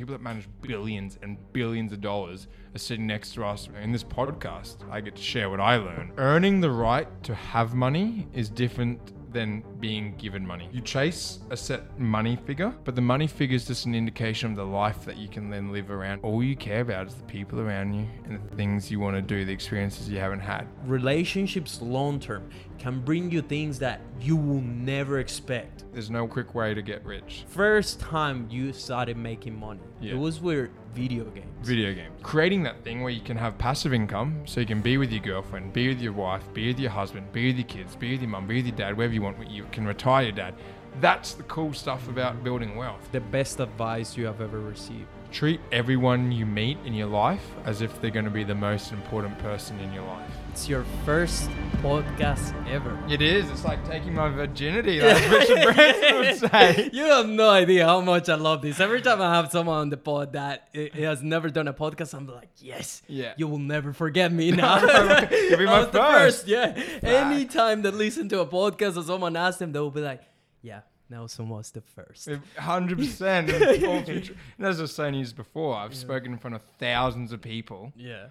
people that manage billions and billions of dollars are sitting next to us in this podcast. I get to share what I learn. Earning the right to have money is different than being given money. You chase a set money figure, but the money figure is just an indication of the life that you can then live around. All you care about is the people around you and the things you want to do, the experiences you haven't had. Relationships long term can bring you things that you will never expect. There's no quick way to get rich. First time you started making money, Yeah. it was with video games. Video games. Creating that thing where you can have passive income so you can be with your girlfriend, be with your wife, be with your husband, be with your kids, be with your mum, be with your dad, wherever you want. You can retire your dad. That's the cool stuff about building wealth. The best advice you have ever received. Treat everyone you meet in your life as if they're going to be the most important person in your life. It's your first podcast ever. It is. It's like taking my virginity, like Richard Branson would say. you have no idea how much I love this. Every time I have someone on the pod that i- has never done a podcast, I'm like, yes, Yeah. you will never forget me now. You'll be my the first. Yeah. Anytime they listen to a podcast or someone asks them, they will be like, yeah, Nelson was the first. Hundred percent. And as I was saying you before, I've spoken in front of thousands of people, Yeah.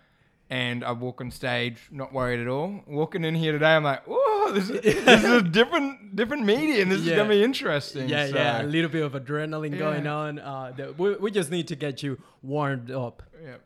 And I walk on stage not worried at all. Walking in here today, I'm like, oh, this is, this is a different different medium. This Yeah. is gonna be interesting." Yeah, So, yeah, a little bit of adrenaline going on. Uh, the, we, we just need to get you warmed up. yeah.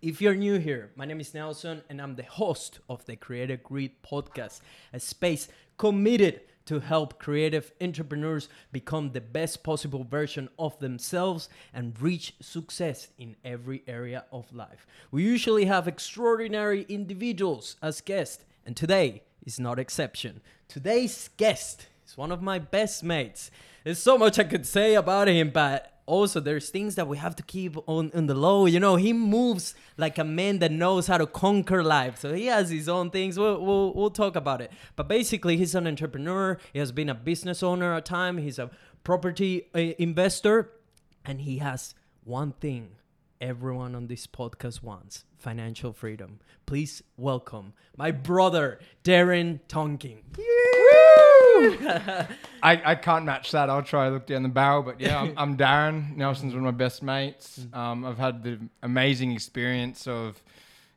If you're new here, my name is Nelson, and I'm the host of the Creative Grit podcast, a space committed to help creative entrepreneurs become the best possible version of themselves and reach success in every area of life. We usually have extraordinary individuals as guests, and today is not exception. Today's guest is one of my best mates. There's so much I could say about him, but also there's things that we have to keep on, on the low. You know, he moves like a man that knows how to conquer life. So he has his own things. We'll, we'll, we'll talk about it. But basically, he's an entrepreneur. He has been a business owner at time. He's a property uh, investor. And he has one thing everyone on this podcast wants financial freedom. Please welcome my brother, Darren Tonkin. I, I can't match that. I'll try to look down the barrel, but yeah, I'm, I'm Darren. Nelson's one of my best mates. Um, I've had the amazing experience of,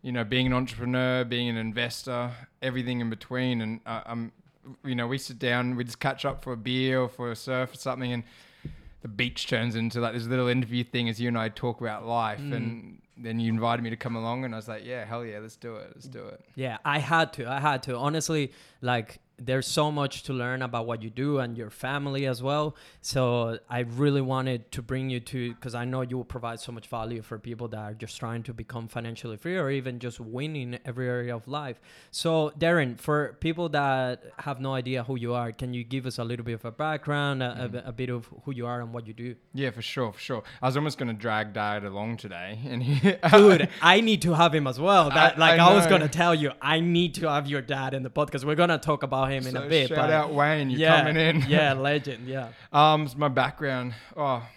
you know, being an entrepreneur, being an investor, everything in between. And uh, I'm, you know, we sit down, we just catch up for a beer or for a surf or something, and the beach turns into like this little interview thing as you and I talk about life. And then you invited me to come along, and I was like, yeah, hell yeah, let's do it, let's do it. Yeah, I had to. I had to. Honestly, like there's so much to learn about what you do and your family as well. So I really wanted to bring you to because I know you will provide so much value for people that are just trying to become financially free or even just win in every area of life. So Darren, for people that have no idea who you are, can you give us a little bit of a background, a, a- mm-hmm. a, bit of who you are and what you do? Yeah, for sure, for sure. I was almost going to drag Dad along today, and he, Dude, I need to have him as well. That, I- like I I, was gonna tell you, I need to have your dad in the podcast. We're gonna talk about him in So a bit. shout but out Wayne, you're yeah, coming in. yeah, legend. Yeah. Um, my background. Oh,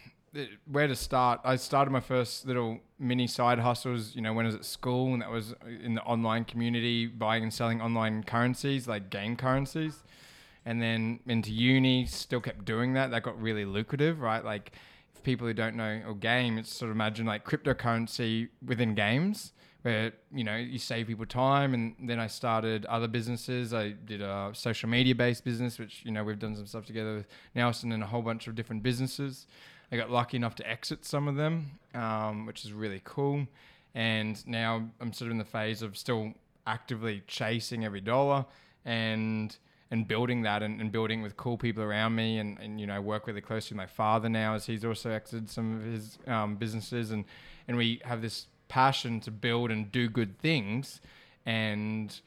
where to start? I started my first little mini side hustles. You know, when I was at school, and that was in the online community, buying and selling online currencies, like game currencies. And then into uni, still kept doing that. That got really lucrative, right? Like, people who don't know or game, it's sort of imagine like cryptocurrency within games where you know you save people time and then i started other businesses. I did a social media based business which you know we've done some stuff together with nelson and a whole bunch of different businesses. I got lucky enough to exit some of them um, which is really cool. And now i'm sort of in the phase of still actively chasing every dollar and and building that and, and building with cool people around me. And, and you know work really closely with my father now as he's also exited some of his um, businesses. And and we have this passion to build and do good things and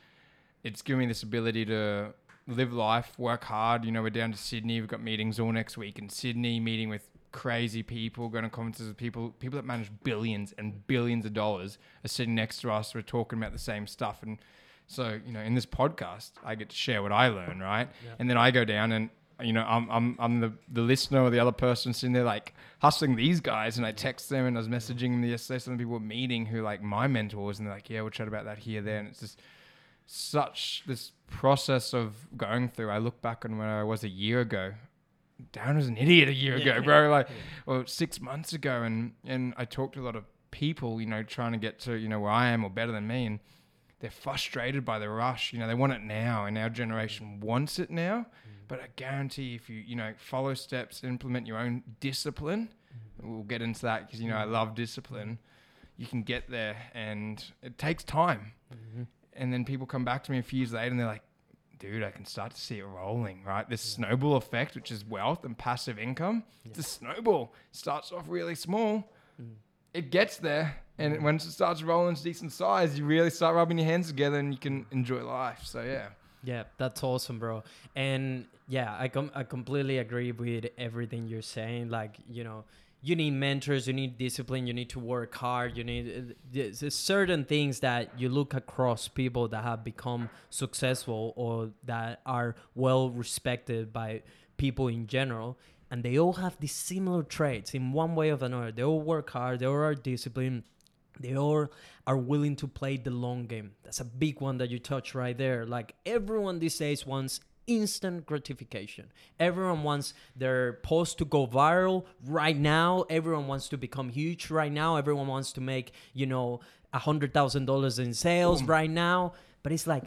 it's given me this ability to live life work hard. You know we're down to sydney. We've got meetings all next week in sydney meeting with crazy people going to conferences with people people that manage billions and billions of dollars are sitting next to us. We're talking about the same stuff. And so, you know, in this podcast, I get to share what I learn, right? And then I go down and, you know, I'm, I'm, I'm the, the listener or the other person sitting there like hustling these guys. And I text them and I was messaging them yesterday. Some people were meeting who like my mentors and they're like, yeah, we'll chat about that here, there. And it's just such this process of going through. I look back on where I was a year ago down as an idiot a year Yeah. ago, bro. Like, well, six months ago, and and I talked to a lot of people, you know, trying to get to you know where I am or better than me, and they're frustrated by the rush. You know, they want it now, and our generation wants it now. But I guarantee, if you you know follow steps, implement your own discipline, mm-hmm. we'll get into that because you know I love discipline. You can get there, and it takes time. Mm-hmm. And then people come back to me a few years later, and they're like, "Dude, I can start to see it rolling, right? This snowball effect, which is wealth and passive income, it's a snowball. starts off really small, mm. it gets there, and it- once it starts rolling to decent size, you really start rubbing your hands together, and you can enjoy life. So yeah, Yeah, that's awesome, bro. And yeah, I com- I completely agree with everything you're saying. Like, you know, you need mentors, you need discipline, you need to work hard, you need uh, certain things that you look across people that have become successful or that are well respected by people in general. And they all have these similar traits in one way or another. They all work hard, they all are disciplined, they all are willing to play the long game. That's a big one that you touch right there. Like everyone these days wants instant gratification. Everyone wants their post to go viral right now. Everyone wants to become huge right now. Everyone wants to make, you know, a hundred thousand dollars in sales right now. But it's like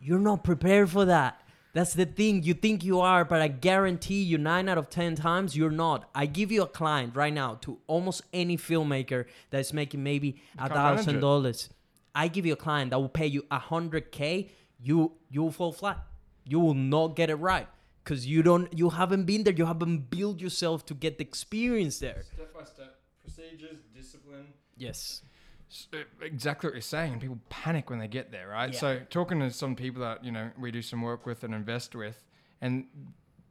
you're not prepared for that. That's the thing. You think you are, but I guarantee you nine out of 10 times you're not. I give you a client right now to almost any filmmaker that's making maybe a thousand dollars. I give you a client that will pay you a hundred K, you you will fall flat. You will not get it right. Cause you don't you haven't been there, you haven't built yourself to get the experience there. step by step procedures, discipline. Yes. Exactly what you're saying and people panic when they get there right? Yeah. so talking to some people that you know we do some work with and invest with and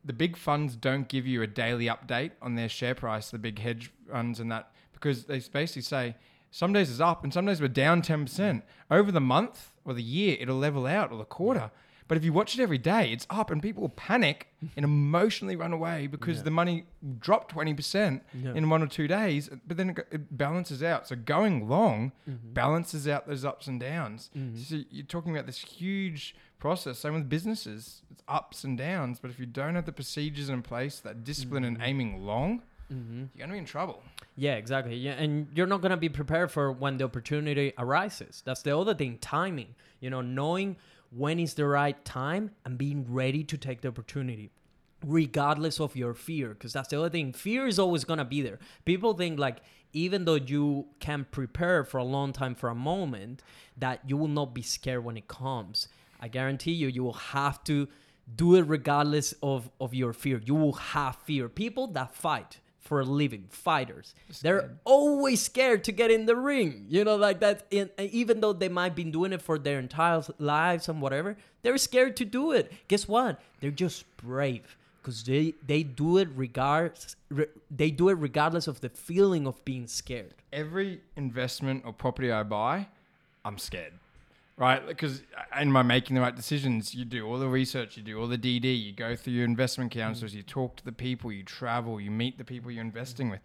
the big funds don't give you a daily update on their share price the big hedge funds and that because they basically say some days it's up and some days we're down 10% over the month or the year it'll level out or the quarter but if you watch it every day it's up and people will panic and emotionally run away because Yeah. the money dropped 20% Yeah. in one or two days, but then it, it balances out. So going long Mm-hmm. balances out those ups and downs. So you're talking about this huge process. Same with businesses, it's ups and downs. But if you don't have the procedures in place, that discipline and aiming long, Mm-hmm. you're gonna be in trouble. Yeah, exactly. Yeah, and you're not gonna be prepared for when the opportunity arises. That's the other thing, timing. You know, knowing when is the right time and being ready to take the opportunity, regardless of your fear. Because that's the other thing. Fear is always gonna be there. People think like even though you can prepare for a long time for a moment, that you will not be scared when it comes. I guarantee you, you will have to do it regardless of, of your fear. You will have fear. People that fight for a living, fighters, they're always scared to get in the ring. You know, like that. In, even though they might be doing it for their entire lives and whatever, they're scared to do it. Guess what? They're just brave because they they do it regards re, they do it regardless of the feeling of being scared. Every investment or property I buy, I'm scared. Right, because am I making the right decisions? You do all the research, you do all the DD, you go through your investment counselors, you talk to the people, you travel, you meet the people you're investing with.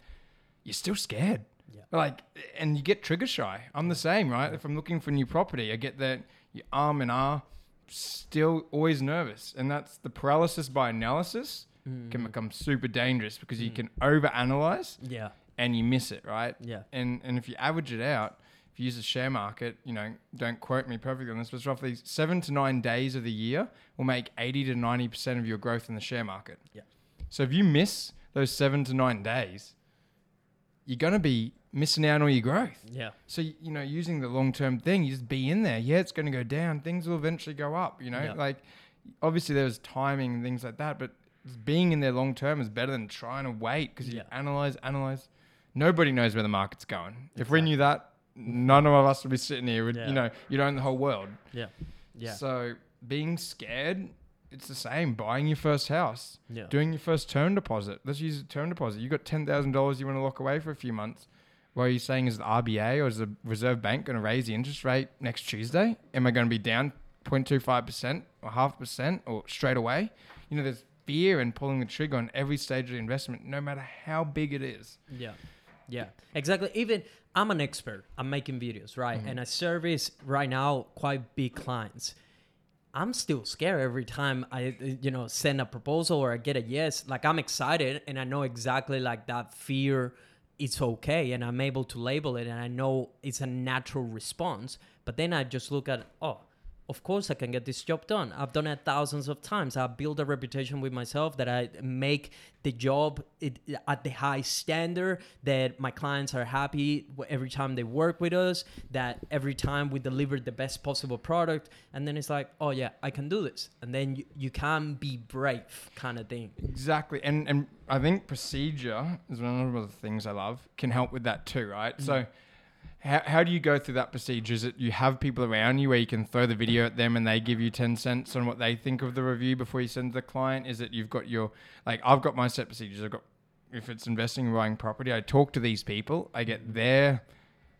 You're still scared. Yeah. Like, and you get trigger shy. I'm the same, right? If I'm looking for new property, I get that you arm and ah, still always nervous, and that's the paralysis by analysis can become super dangerous because you can overanalyze Yeah, and you miss it, right? yeah, And and if you average it out, you use the share market, you know, don't quote me perfectly on this, but it's roughly seven to nine days of the year will make eighty to ninety percent of your growth in the share market. Yeah. So if you miss those seven to nine days, you're gonna be missing out on all your growth. yeah, So you know, using the long term thing, you just be in there. Yeah, it's going to go down. Things will eventually go up. You know, Yeah. like obviously there's timing and things like that, but being in there long term is better than trying to wait because you Yeah. analyze, analyze. Nobody knows where the market's going. If we knew that, none of us would be sitting here. Would, Yeah. You know, you'd own the whole world. yeah, yeah, So being scared, it's the same. Buying your first house, yeah. doing your first term deposit. Let's use a term deposit. You got ten thousand dollars you want to lock away for a few months. What are you saying? Is the RBA or is the Reserve Bank going to raise the interest rate next Tuesday? Am I going to be down 0.25 percent or half percent or straight away? You know, there's fear and pulling the trigger on every stage of the investment, no matter how big it is. Yeah. Yeah. Exactly. Even I'm an expert. I'm making videos, right? Mm-hmm. And I service right now quite big clients. I'm still scared every time I, you know, send a proposal or I get a yes. Like I'm excited and I know exactly like that fear it's okay and I'm able to label it and I know it's a natural response. But then I just look at, oh, of course I can get this job done. I've done it thousands of times. I build a reputation with myself that I make the job it, at the high standard, that my clients are happy every time they work with us, that every time we deliver the best possible product. And then it's like, oh yeah, I can do this. And then you, you can be brave kind of thing. Exactly. And, and I think procedure is one of the things I love, can help with that too, right? Mm-hmm. So how, how do you go through that procedure? Is it you have people around you where you can throw the video at them and they give you 10 cents on what they think of the review before you send to the client? Is it you've got your, like, I've got my set procedures. I've got, if it's investing in buying property, I talk to these people, I get their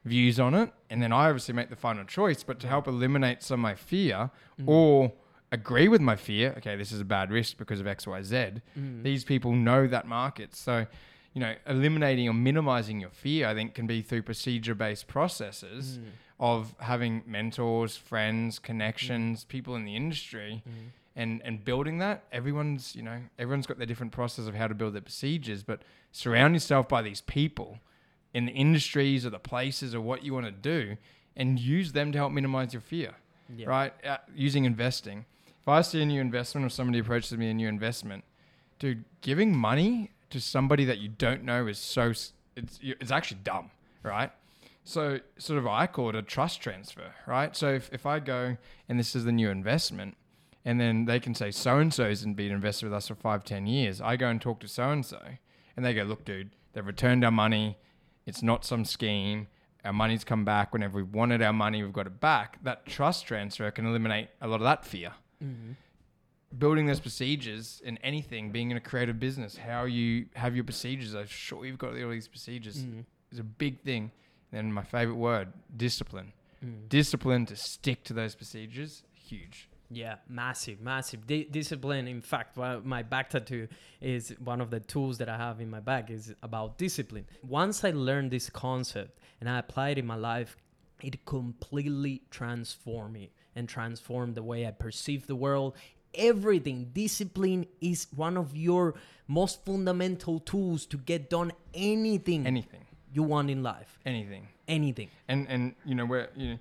views on it, and then I obviously make the final choice. But to help eliminate some of my fear mm. or agree with my fear, okay, this is a bad risk because of X, Y, Z, mm. these people know that market. So, you know, eliminating or minimizing your fear, I think, can be through procedure based processes mm. of having mentors, friends, connections, mm. people in the industry. Mm. And, and building that everyone's you know everyone's got their different process of how to build their procedures but surround yourself by these people in the industries or the places or what you want to do and use them to help minimize your fear yeah. right uh, using investing if i see a new investment or somebody approaches me a new investment dude giving money to somebody that you don't know is so it's it's actually dumb, right? So sort of I call it a trust transfer, right? So if, if I go and this is the new investment, and then they can say so and so hasn't been invested with us for five, ten years. I go and talk to so and so, and they go, look, dude, they've returned our money. It's not some scheme. Our money's come back whenever we wanted our money. We've got it back. That trust transfer can eliminate a lot of that fear. Mm-hmm building those procedures in anything, being in a creative business, how you have your procedures. I'm sure you've got all these procedures. Mm. Is a big thing. And then my favorite word, discipline. Mm. Discipline to stick to those procedures, huge. Yeah, massive, massive D- discipline. In fact, my back tattoo is one of the tools that I have in my bag is about discipline. Once I learned this concept and I applied it in my life, it completely transformed me and transformed the way I perceive the world everything. Discipline is one of your most fundamental tools to get done anything. Anything you want in life. Anything. Anything. And and you know where you know,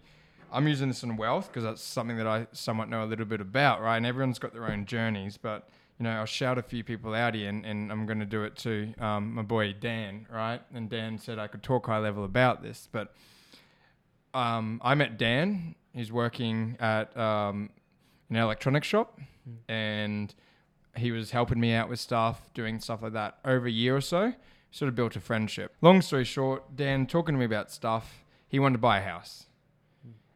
I'm using this in wealth because that's something that I somewhat know a little bit about, right? And everyone's got their own journeys, but you know, I'll shout a few people out here, and, and I'm going to do it to um, my boy Dan, right? And Dan said I could talk high level about this, but um, I met Dan. He's working at um, an electronics shop, mm. and he was helping me out with stuff, doing stuff like that over a year or so. Sort of built a friendship. Long story short, Dan talking to me about stuff. He wanted to buy a house.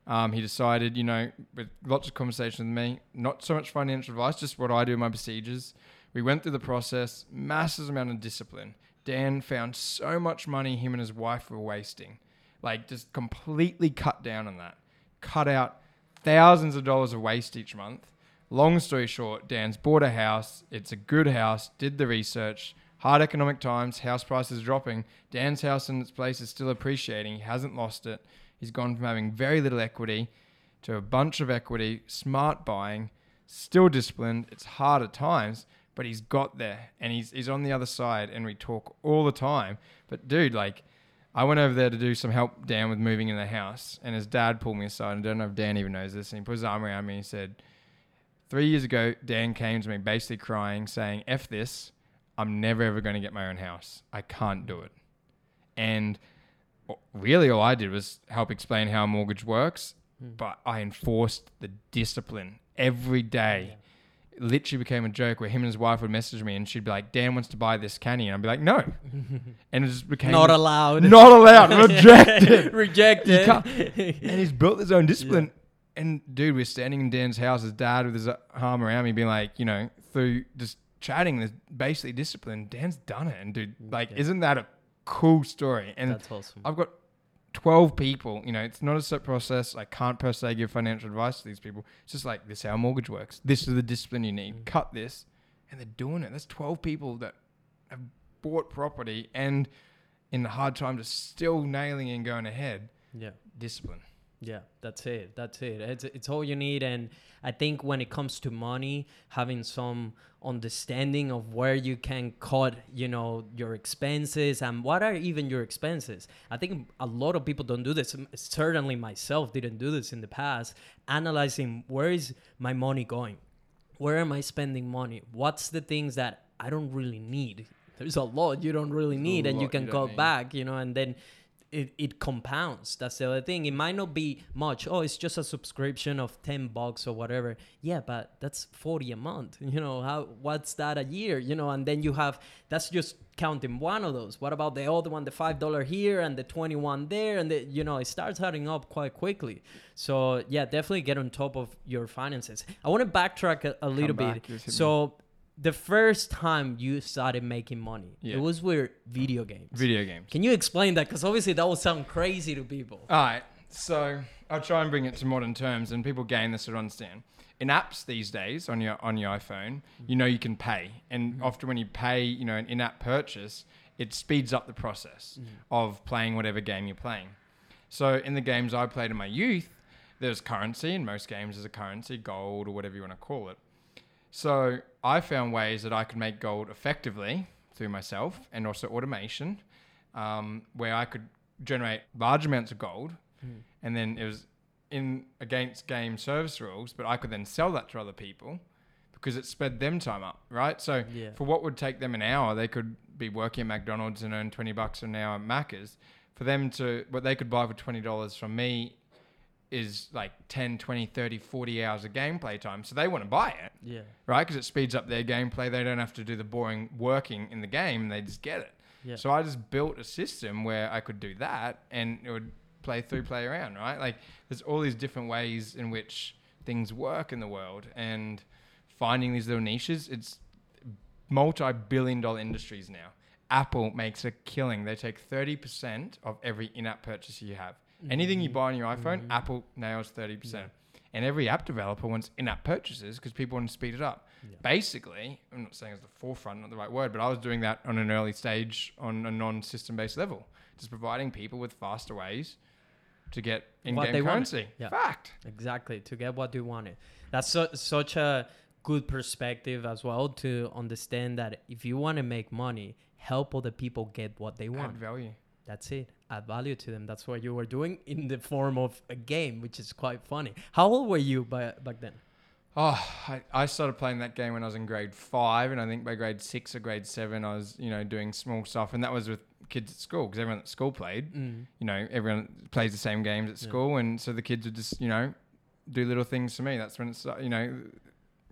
Hmm. Um, he decided, you know, with lots of conversations with me, not so much financial advice, just what I do, my procedures. We went through the process, massive amount of discipline. Dan found so much money him and his wife were wasting. Like, just completely cut down on that. Cut out thousands of dollars of waste each month. Long story short, Dan's bought a house. It's a good house, did the research. Hard economic times, house prices dropping. Dan's house in its place is still appreciating. He hasn't lost it. He's gone from having very little equity to a bunch of equity, smart buying, still disciplined. It's hard at times, but he's got there and he's, he's on the other side and we talk all the time. But dude, like, I went over there to do some help Dan with moving in the house, and his dad pulled me aside. I don't know if Dan even knows this. And he put his arm around me and he said, Three years ago, Dan came to me basically crying, saying, F this, I'm never ever going to get my own house. I can't do it. And really, all I did was help explain how a mortgage works, hmm. but I enforced the discipline every day. Yeah literally became a joke where him and his wife would message me and she'd be like, Dan wants to buy this canny. And I'd be like, no. And it just became not allowed. Not allowed. Rejected. Rejected. and he's built his own discipline. Yeah. And dude, we're standing in Dan's house, his dad with his arm around me, being like, you know, through just chatting, there's basically discipline. Dan's done it. And dude, like, yeah. isn't that a cool story? And That's awesome. I've got 12 people, you know, it's not a set process. I can't per se give financial advice to these people. It's just like, this is how mortgage works. This is the discipline you need. Mm. Cut this. And they're doing it. That's 12 people that have bought property and in the hard times are still nailing and going ahead. Yeah. Discipline. Yeah, that's it. That's it. It's it's all you need and I think when it comes to money, having some understanding of where you can cut, you know, your expenses and what are even your expenses. I think a lot of people don't do this. Certainly myself didn't do this in the past. Analyzing where is my money going? Where am I spending money? What's the things that I don't really need? There's a lot you don't really need and you can cut back, you know, and then it, it compounds. That's the other thing. It might not be much. Oh, it's just a subscription of 10 bucks or whatever. Yeah, but that's 40 a month. You know, how what's that a year? You know, and then you have that's just counting one of those. What about the other one, the $5 here and the 21 there and the you know, it starts adding up quite quickly. So, yeah, definitely get on top of your finances. I want to backtrack a, a little bit. So, the first time you started making money, yeah. it was with video games. Video games. Can you explain that? Because obviously that will sound crazy to people. All right. So I'll try and bring it to modern terms, and people gain this to understand. In apps these days on your on your iPhone, you know you can pay, and mm-hmm. often when you pay, you know, an in-app purchase, it speeds up the process mm-hmm. of playing whatever game you're playing. So in the games I played in my youth, there's currency. In most games, there's a currency, gold or whatever you want to call it. So I found ways that I could make gold effectively through myself and also automation, um, where I could generate large amounts of gold, mm. and then it was in against game service rules, but I could then sell that to other people because it sped them time up, right? So yeah. for what would take them an hour, they could be working at McDonald's and earn twenty bucks an hour at Macca's. For them to what they could buy for twenty dollars from me is like 10, 20, 30, 40 hours of gameplay time. So they want to buy it. Yeah. Right? Because it speeds up their gameplay. They don't have to do the boring working in the game. They just get it. Yeah. So I just built a system where I could do that and it would play through, play around, right? Like there's all these different ways in which things work in the world and finding these little niches. It's multi billion dollar industries now. Apple makes a killing. They take 30% of every in app purchase you have. Anything you buy on your iPhone, mm-hmm. Apple nails 30%. Yeah. And every app developer wants in app purchases because people want to speed it up. Yeah. Basically, I'm not saying it's the forefront, not the right word, but I was doing that on an early stage on a non system based level, just providing people with faster ways to get in game currency. Yeah. Fact. Exactly. To get what they wanted. That's so, such a good perspective as well to understand that if you want to make money, help other people get what they want. Add value. That's it. Add value to them. That's what you were doing in the form of a game, which is quite funny. How old were you by, back then? Oh, I, I started playing that game when I was in grade five, and I think by grade six or grade seven, I was you know doing small stuff, and that was with kids at school because everyone at school played. Mm. You know, everyone plays the same games at school, yeah. and so the kids would just you know do little things for me. That's when it's you know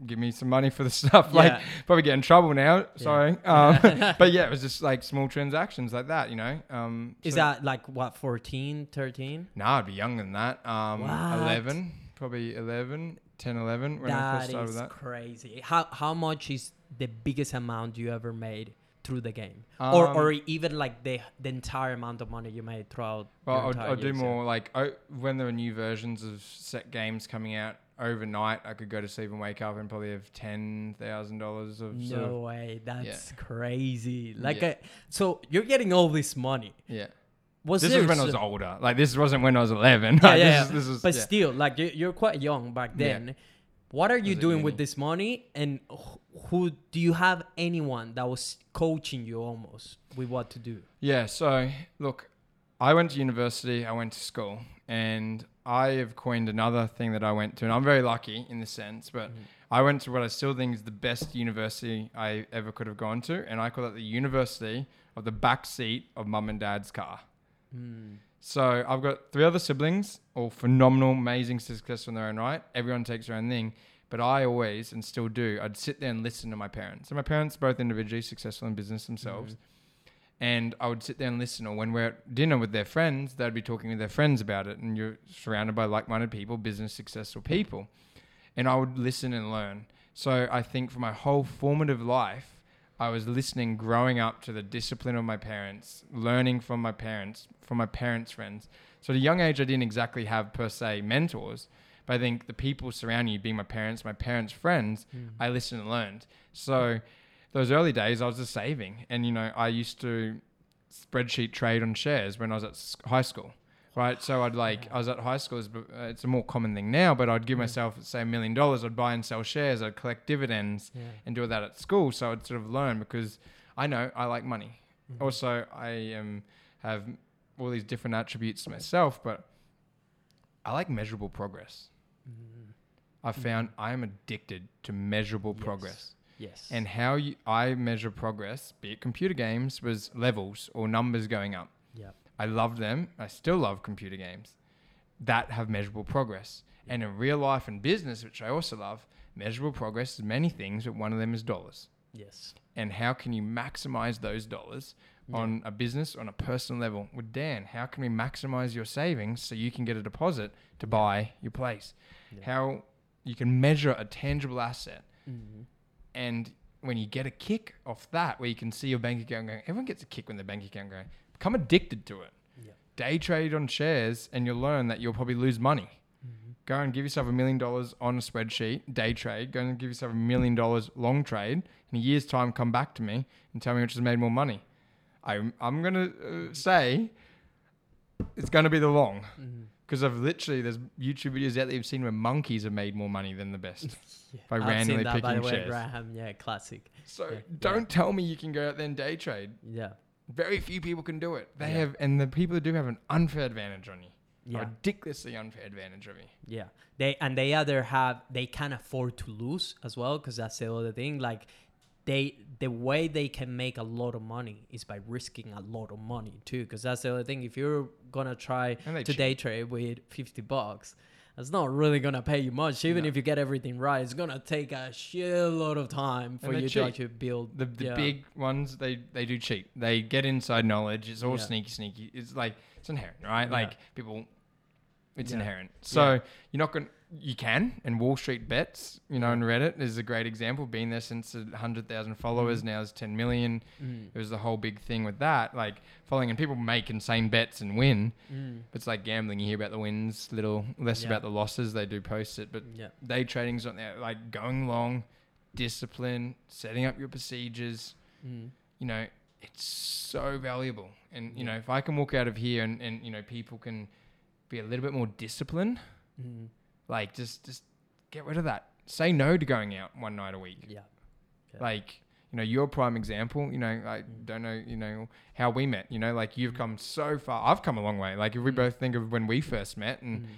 give me some money for the stuff. Yeah. Like probably get in trouble now. Yeah. Sorry. Um, but yeah, it was just like small transactions like that, you know. Um, Is so that like what 14, 13? No, I'd be younger than that. Um, 11, probably 11, 10, 11 when that I first started with that. crazy. How how much is the biggest amount you ever made? through the game, um, or or even like the the entire amount of money you made throughout. Well, I'll, I'll do more like I, when there are new versions of set games coming out overnight, I could go to sleep and wake up and probably have ten thousand dollars of. No sort of, way! That's yeah. crazy. Like, yeah. a, so you're getting all this money. Yeah. Was this was when I was older. Like this wasn't when I was eleven. Yeah, like, yeah. This, this but yeah. still, like you're quite young back then. What are you doing with this money? And who do you have anyone that was coaching you almost with what to do? Yeah. So look, I went to university. I went to school, and I have coined another thing that I went to, and I'm very lucky in this sense, but mm. I went to what I still think is the best university I ever could have gone to, and I call it the university of the back seat of mum and dad's car. Mm. So I've got three other siblings, all phenomenal, amazing success in their own right. Everyone takes their own thing. But I always, and still do, I'd sit there and listen to my parents. And my parents, both individually successful in business themselves. Mm-hmm and I would sit there and listen. Or when we're at dinner with their friends, they'd be talking with their friends about it, and you're surrounded by like-minded people, business successful people, and I would listen and learn. So I think for my whole formative life, I was listening, growing up to the discipline of my parents, learning from my parents, from my parents' friends. So at a young age, I didn't exactly have per se mentors, but I think the people surrounding you, being my parents, my parents' friends, mm. I listened and learned. So those early days, I was just saving, and you know, I used to spreadsheet trade on shares when I was at high school. right? So I'd like, I was at high school, it's, uh, a more common thing now, but I'd give myself, say, a million dollars, I'd buy and sell shares, I'd collect dividends Yeah. and do that at school. So I'd sort of learn because I know I like money. Mhm. Also, I um, have all these different attributes to myself, but I like measurable progress. Mhm. I found I am addicted to measurable Yes. progress. Yes. And how you, I measure progress, be it computer games, was levels or numbers going up. yeah. I love them. I still love computer games that have measurable progress. And in real life and business, which I also love, measurable progress is many things, but one of them is dollars. Yes. And how can you maximize those dollars on a business, on a personal level? With Dan, how can we maximize your savings so you can get a deposit to buy your place? How you can measure a tangible asset Mhm. And when you get a kick off that, where you can see your bank account going, everyone gets a kick when their bank account going. Become addicted to it. Yeah. Day trade on shares, and you'll learn that you'll probably lose money. Mhm. Go and give yourself a million dollars on a spreadsheet, day trade. Go and give yourself a million dollars long trade. In a year's time, come back to me and tell me which has made more money. I'm, I'm going to uh, say it's going to be the long. Mhm. Because I've literally, there's YouTube videos out there you've seen where monkeys have made more money than the best. Yeah. By I've seen randomly that, by the picking way, shares. Graham. Yeah, classic. So Yeah. don't tell me you can go out there and day trade. Yeah. Very few people can do it. They Yeah. have, and the people that do have an unfair advantage on you. Yeah. Ridiculously unfair advantage of you. Yeah, they and they either have they can afford to lose as well because that's the other thing. Like they the way they can make a lot of money is by risking a lot of money too. Because that's the other thing. If you're gonna try to day trade with fifty bucks. That's not really gonna pay you much. Even No. if you get everything right, it's gonna take a shitload of time for you cheat. to build The, the yeah. big ones, they, they do cheat. They get inside knowledge. It's all Yeah. sneaky, sneaky. It's like, it's inherent, right? Yeah. Like, people, it's inherent. So you're not going to, you can. And Wall Street Bets, you know, and Reddit is a great example. Been there since 100,000 followers. Mhm. Now is 10 million. Mm, It was the whole big thing with that. Like, following, and people make insane bets and win. mm, It's like gambling. You hear about the wins, little less Yeah. about the losses. They do post it, but yeah, day trading's not there. Like going long, discipline, setting up your procedures. mm, You know, it's so valuable. And you Yeah. know, if I can walk out of here and, and you know people can be a little bit more disciplined, mm, like just just get rid of that. Say no to going out one night a week. yeah, Yeah. Like you know, your prime example. You know, I Mm. don't know. You know how we met. You know, like you've come so far. I've come a long way. Like if we Mm. both think of when we first met and mm,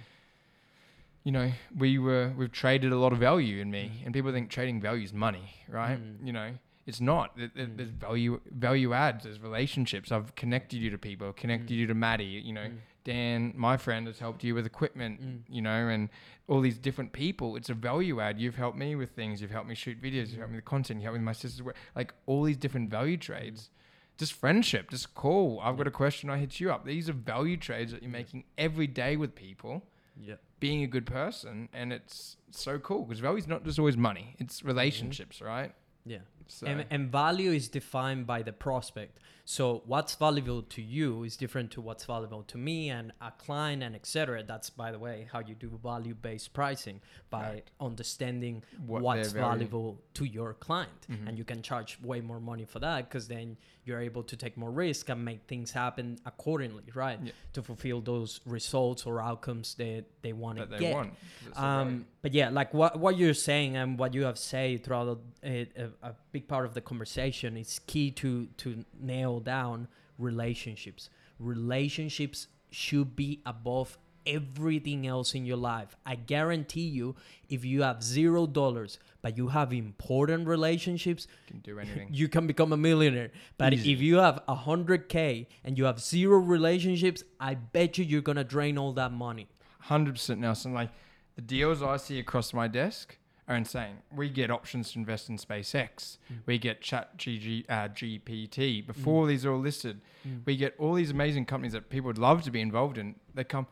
you know, we were we've traded a lot of value in me, Mm. and people think trading value is money, right? Mm. You know, it's not. There- there- Mm. There's value value adds. There's relationships. I've connected you to people. Connected Mm. you to Maddie. You know, mm, Dan, my friend, has helped you with equipment. Mm. You know, and all these different people. It's a value add. You've helped me with things. You've helped me shoot videos. You've helped me with content. You helped me with my sister's work. Like all these different value trades. Just friendship. Just call. I've got a question. I hit you up. These are value trades that you're making every day with people yeah, being a good person and it's so cool because value's not just always money it's relationships right yeah. So And, and value is defined by the prospect. So what's valuable to you is different to what's valuable to me and a client and etc. That's by the way how you do value based pricing by Right. understanding What what's valuable to your client, Mhm. and you can charge way more money for that because then you're able to take more risk and make things happen accordingly, right? Yeah. To fulfill those results or outcomes that they want to get. want That's the value. Um, but yeah, like what what you're saying and what you have said throughout a, a big part of the conversation is key to to nail down relationships. Relationships should be above everything else in your life. I guarantee you, if you have zero dollars but you have important relationships, you can do anything you can become a millionaire. But Easy. if you have a hundred k and you have zero relationships, I bet you you're gonna drain all that money. 100% nelson like the deals i see across my desk are insane we get options to invest in spacex Mm. we get chat GG, uh, gpt before these are all listed Mm. we get all these amazing companies that people would love to be involved in they come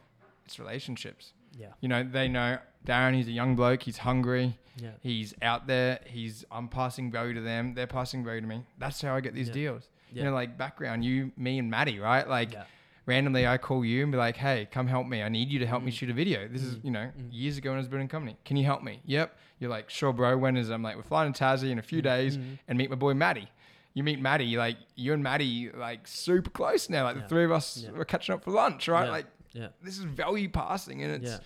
it's relationships Yeah, you know they know darren he's a young bloke he's hungry yeah, He's out there. He's I'm passing value to them. They're passing value to me. That's how I get these Yeah. deals. yeah. You know, like background, you, me, and Maddie, right? Like yeah. randomly, I call you and be like, "Hey, come help me. I need you to help me Mm. shoot a video. This is Mm. you know Mm. years ago when I was building a company. Can you help me? Yep. You're like, sure, bro. When is it? I'm like, we're flying to Tassie in a few days Mhm. and meet my boy Maddie. You meet Maddie, like you and Maddie, like super close now. Like Yeah. the three of us Yeah. were catching up for lunch, right? Yeah. Like Yeah. this is value passing and it's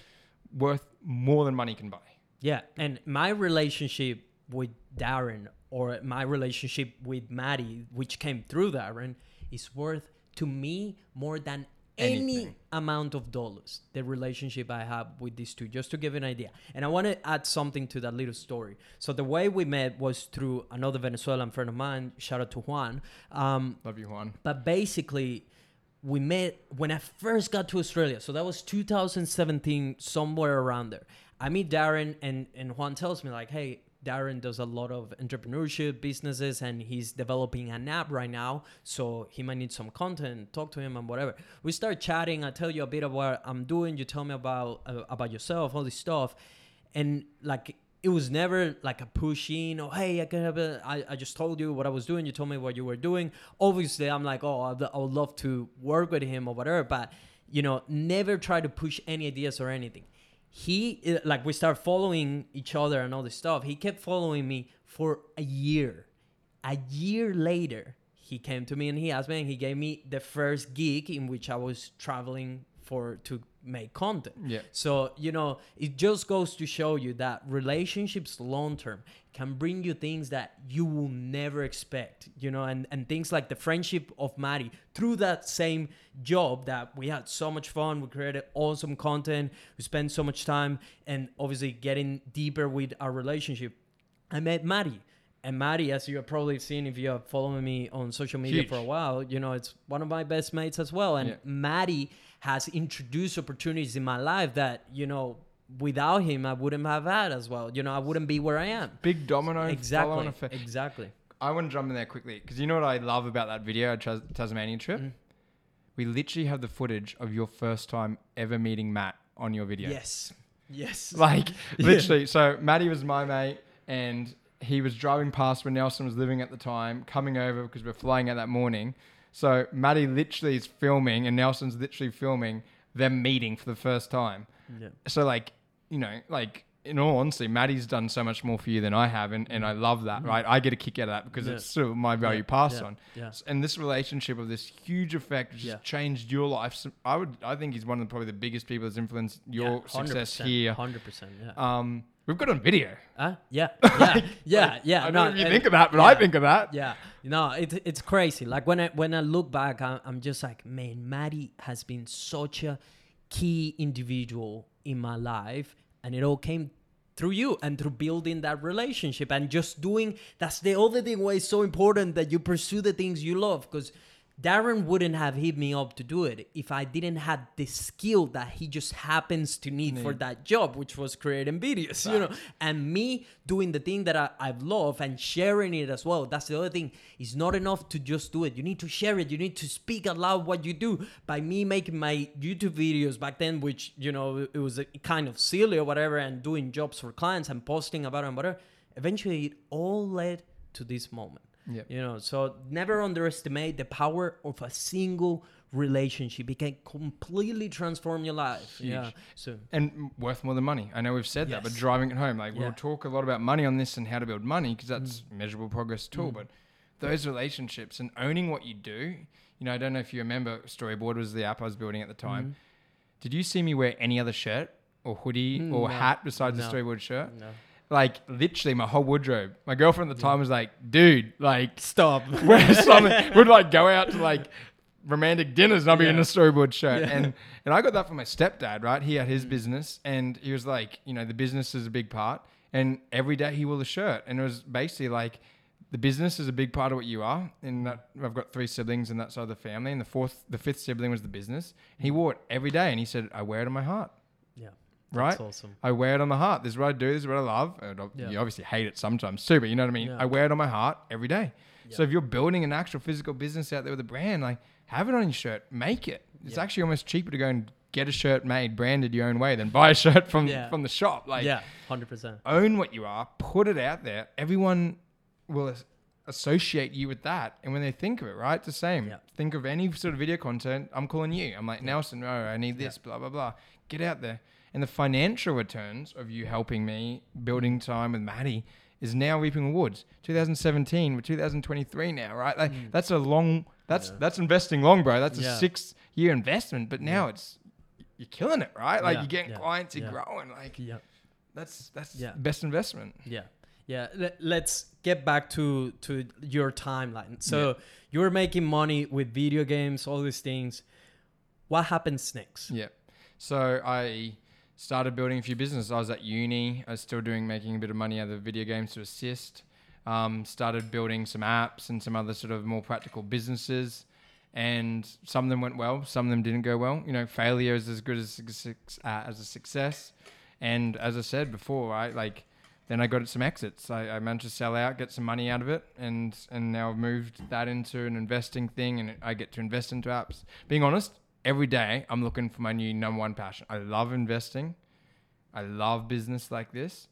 worth more than money can buy. Yeah, and my relationship with Darren or my relationship with Maddie, which came through Darren, is worth to me more than any amount of dollars. The relationship I have with these two, just to give you an idea. And I want to add something to that little story. So the way we met was through another Venezuelan friend of mine. Shout out to Juan. Um, Love you, Juan. but basically we met when i first got to australia so that was 2017 somewhere around there i meet darren and and juan tells me like hey darren does a lot of entrepreneurship businesses and he's developing an app right now. So he might need some content talk to him and whatever. We start chatting. I tell you a bit of what i'm doing. You tell me about uh, about yourself all this stuff. And like it was never like a push in or hey i can have a I, I just told you what i was doing. You told me what you were doing. Obviously i'm like oh I'd, i would love to work with him or whatever. But you know never try to push any ideas or anything he like we start following each other and all this stuff. He kept following me for a year. A year later he came to me and he asked me and he gave me the first gig in which i was traveling for to make content Yeah. so, you know, it just goes to show you that relationships long term can bring you things that you will never expect, you know, and, and things like the friendship of Maddie through that same job that we had so much fun. We created awesome content. We spent so much time and obviously getting deeper with our relationship. I met Maddie. And Maddie, as you have probably seen if you have following me on social media Huge. for a while, you know, it's one of my best mates as well. And Yeah. Maddie has introduced opportunities in my life that, you know, without him, I wouldn't have had as well. You know, I wouldn't be where I am. Big domino Exactly. effect. Exactly. I want to jump in there quickly because you know what I love about that video, our Tas- Tasmanian trip? Mm. We literally have the footage of your first time ever meeting Matt on your video. Yes. Yes. Like Yeah. literally. So Matty was my mate, and he was driving past where Nelson was living at the time, coming over because we are flying out that morning. So Matty literally is filming, and Nelson's literally filming them meeting for the first time. Yeah. So like, you know, like in all honesty, Maddie's done so much more for you than I have, and, and I love that, right? I get a kick out of that because Mm. Yeah. it's sort of my value Yeah, passed yeah, on. yeah. And this relationship of this huge effect has changed your life. So I would, I think he's one of the, probably the biggest people that's influenced your success here. Hundred percent. Yeah. Um, we've got on video. Uh, yeah. Yeah. yeah. Yeah. I don't no, know if you and- think of that, but I think of that. Yeah, no, it's it's crazy. Like when I when I look back, I'm, I'm just like, man, Maddie has been such a key individual in my life, and it all came through you and through building that relationship and just doing. That's the other thing why it's so important that you pursue the things you love because. Darren wouldn't have hit me up to do it if I didn't have the skill that he just happens to need for that job, which was creating videos, you know. And me doing the thing that I, I love and sharing it as well. That's the other thing. It's not enough to just do it. You need to share it. You need to speak aloud what you do. By me making my YouTube videos back then, which, you know, it was a kind of silly or whatever, and doing jobs for clients and posting about it and whatever, eventually it all led to this moment. Yep. You know, so never underestimate the power of a single relationship. It can completely transform your life. Huge. Yeah. So And worth more than money. I know we've said that, but driving it home, like Yeah. we'll talk a lot about money on this and how to build money because that's Mm. measurable progress too. But those relationships and owning what you do, you know, I don't know if you remember, Storyboard was the app I was building at the time. Mm-hmm. Did you see me wear any other shirt or hoodie Mm, or no. hat besides No. the Storyboard shirt? no. Like literally my whole wardrobe. My girlfriend at the time was like, dude, like Stop. wear something. We'd like go out to like romantic dinners and I'd be in a storyboard shirt. Yeah. And and I got that from my stepdad, right? He had his Mm. business and he was like, you know, the business is a big part. And every day he wore the shirt. And it was basically like the business is a big part of what you are. And that I've got three siblings and that side of the family. And the fourth the fifth sibling was the business. And he wore it every day and he said, I wear it on my heart. Yeah. Right? That's awesome. I wear it on my heart. This is what I do. This is what I love. And Yeah. You obviously hate it sometimes too, but you know what I mean? Yeah. I wear it on my heart every day. So if you're building an actual physical business out there with a brand, like have it on your shirt, make it. It's Yeah. actually almost cheaper to go and get a shirt made, branded your own way, than buy a shirt from Yeah. from the shop. Like yeah, hundred percent. own what you are, put it out there. Everyone will associate you with that. And when they think of it, right, it's the same. Yeah. Think of any sort of video content. I'm calling you. I'm like, Nelson, oh, I need this, blah, blah, blah. Get out there. And the financial returns of you helping me building time with Maddie is now reaping rewards. 2017, we're 2023 now, right? Like that's a long, that's Mm. Yeah. that's investing long, bro. That's a Yeah. six year investment. But now it's you're killing it, right? Like Yeah, you're getting yeah, clients, you're yeah. growing. Like Yeah. that's that's Yeah. best investment. Yeah. Yeah. Let, let's get back to to your timeline. So you're making money with video games, all these things. What happens next? Yeah. So I started building a few businesses. I was at uni. I was still doing making a bit of money out of video games to assist. Um, started building some apps and some other sort of more practical businesses. And some of them went well. Some of them didn't go well. You know, failure is as good as uh, as a success. And as I said before, right, like then I got some exits. I, I managed to sell out, get some money out of it, and and now I've moved that into an investing thing, and I get to invest into apps. Being honest, every day I'm looking for my new number one passion. I love investing, I love business like this,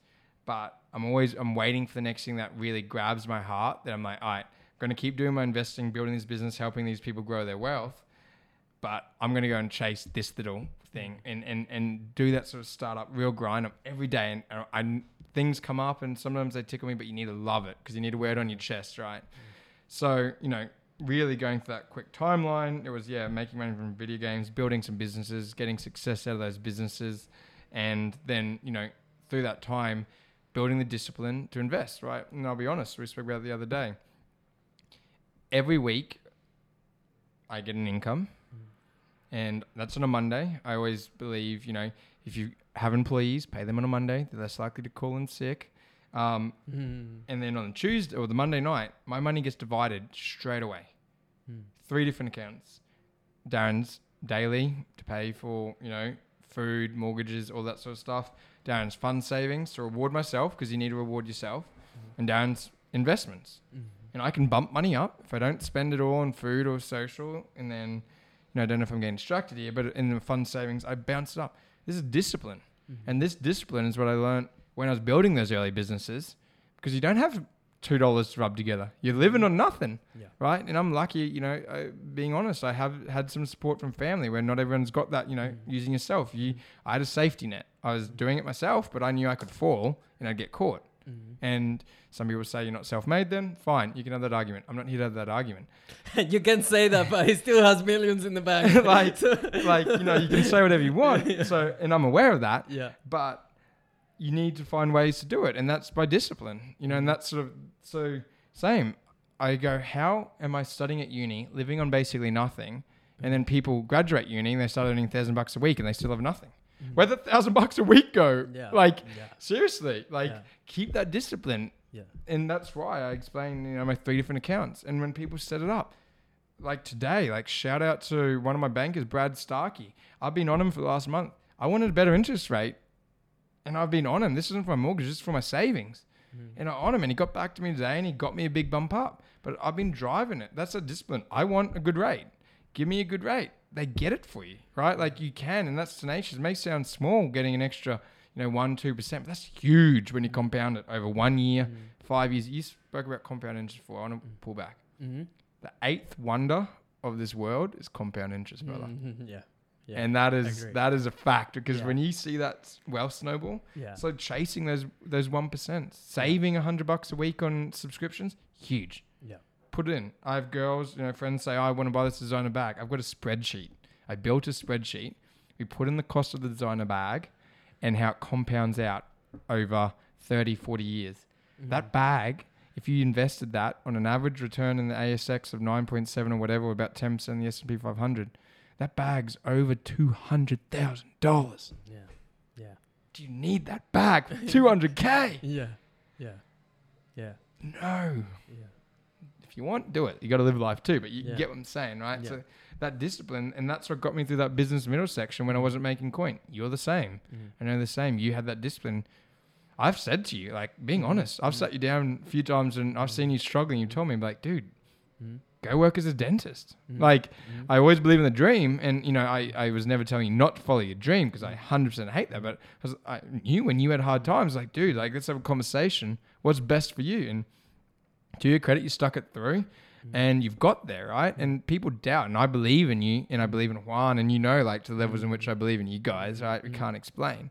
but I'm always I'm waiting for the next thing that really grabs my heart. That I'm like, all right, I'm to keep doing my investing, building this business, helping these people grow their wealth, but I'm to go and chase this little thing and, and, and do that sort of startup real grind up every day. And I, I- things come up and sometimes they tickle me, but you need to love it because you need to wear it on your chest, right? So, you know, really going for that quick timeline, it was, yeah, making money from video games, building some businesses, getting success out of those businesses. And then, you know, through that time, building the discipline to invest, right? And I'll be honest, we spoke about it the other day. Every week, I get an income, mm. and that's on a Monday. I always believe, you know, if you have employees, pay them on a Monday. They're less likely to call in sick. Um, Mm. and then on the Tuesday or the Monday night, my money gets divided straight away. Mm. Three different accounts. Darren's daily to pay for, you know, food, mortgages, all that sort of stuff. Darren's fund savings to reward myself because you need to reward yourself. And Darren's investments. Mhm. And I can bump money up if I don't spend it all on food or social. And then, you know, I don't know if I'm getting distracted here, but in the fund savings, I bounce it up. This is discipline. Mhm. And this discipline is what I learned when I was building those early businesses because you don't have two dollars to rub together. You're living on nothing, Yeah. right? And I'm lucky, you know. Being honest, I have had some support from family where not everyone's got that. You know, Mm. using yourself. You, I had a safety net. I was doing it myself, but I knew I could fall and I'd get caught. Mhm. And some people say you're not self-made. Then fine, you can have that argument. I'm not here to have that argument. you can say that, but he still has millions in the bank. like, like you know, you can say whatever you want. So, and I'm aware of that. yeah. but you need to find ways to do it and that's by discipline you know and mm-hmm. that's sort of so same. I go how am i studying at uni living on basically nothing and then people graduate uni and they start earning thousand bucks a week and they still have nothing. Mm-hmm. Where'd the thousand bucks a week go? Yeah. like Yeah. seriously like Yeah. keep that discipline. Yeah. and that's why i explain you know my three different accounts. And when people set it up like today like shout out to one of my bankers brad starkey. I've been on him for the last month. I wanted a better interest rate and I've been on him. This isn't for my mortgage, this is for my savings. Mm. And I on him and he got back to me today and he got me a big bump up. But I've been driving it. That's a discipline. I want a good rate. Give me a good rate. They get it for you, right? Like you can, and that's tenacious. It may sound small getting an extra, you know, one, two percent, but that's huge when you compound it over one year, Mm. five years. You spoke about compound interest before. I want to pull back. Mm-hmm. The eighth wonder of this world is compound interest, brother. Mhm. Yeah. Yeah. And that is that is a fact because Yeah. when you see that wealth snowball, yeah. so chasing those those one percent, saving a hundred bucks a week on subscriptions, huge. Yeah. Put it in. I have girls, you know, friends say, oh, I want to buy this designer bag. I've got a spreadsheet. I built a spreadsheet. We put in the cost of the designer bag and how it compounds out over 30, 40 years. Mm-hmm. That bag, if you invested that on an average return in the ASX of 9.7 or whatever, or about 10% in the S&P 500, that bag's over $200,000. Yeah. Yeah. Do you need that bag for 200K? Yeah. Yeah. Yeah. No. Yeah. if you want, do it. You got to live life too, but you Yeah. get what I'm saying, right? Yeah. So that discipline, and that's what got me through that business middle section when I wasn't making coin. You're the same. Mhm. I know the same. You had that discipline. I've said to you, like being Mhm. honest, I've Mhm. sat you down a few times and I've seen you struggling. You told me, like, dude. Go work as a dentist. Mhm. Like, Mhm. I always believe in the dream, and you know, I, I was never telling you not to follow your dream because I hundred percent hate that. But I, was, I knew when you had hard times, like, dude, like let's have a conversation. What's best for you? And to your credit, you stuck it through, and you've got there, right? And people doubt, and I believe in you, and I believe in Juan, and you know, like to the levels in which I believe in you guys, right? We Mhm. can't explain.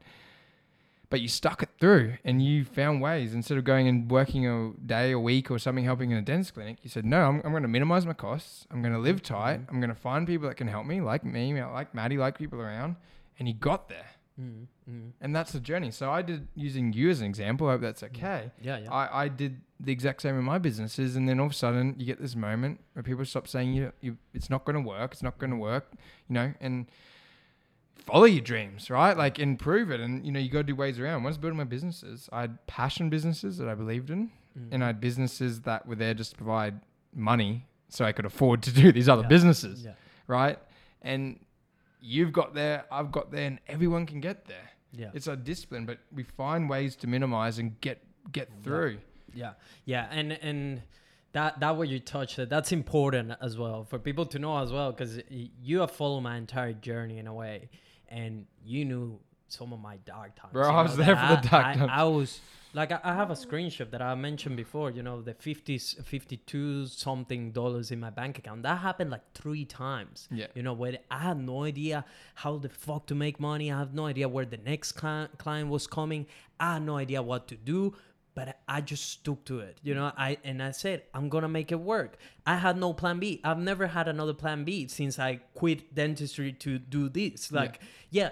But you stuck it through and you found ways instead of going and working a day, a week, or something helping in a dentist clinic. You said, No, I'm, I'm going to minimize my costs. I'm going to live tight. I'm going to find people that can help me, like me, like Maddie, like people around. and you got there. Mm, mm. And that's the journey. So I did using you as an example. I hope that's okay. Yeah, yeah. I, I did the exact same in my businesses, and then all of a sudden you get this moment where people stop saying you, you it's not going to work, it's not going to work, you know, and follow your dreams, right? Like improve it, and you know you got to do ways around. When I was building my businesses, I had passion businesses that I believed in, Mm. and I had businesses that were there just to provide money so I could afford to do these other Yeah. businesses, yeah, right? And you've got there, I've got there, and everyone can get there. yeah. It's a discipline, but we find ways to minimize and get get through. Yeah, yeah, and and that that what you touched that that's important as well for people to know as well because you have followed my entire journey in a way, and you knew some of my dark times. Bro, I was know, there for the I- dark I, times. I was like I, I have a screenshot that I mentioned before. You know, the 50s, 52 something dollars in my bank account. That happened like three times. Yeah. You know, where I had no idea how the fuck to make money. I have no idea where the next client, client was coming. I had no idea what to do, but I just stuck to it. You know, I and I said I'm gonna make it work. I had no plan B. I've never had another plan B since I quit dentistry to do this. Like, yeah,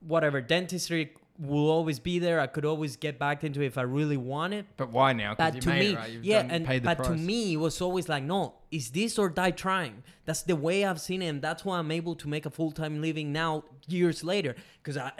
whatever dentistry will always be there. I could always get back into it if I really wanted But why now? But you to made me, it, right? Yeah, done, and but price. to me, it was always like, no, is this or die trying? That's the way I've seen it, and that's why I'm able to make a full time living now, years later. Because I,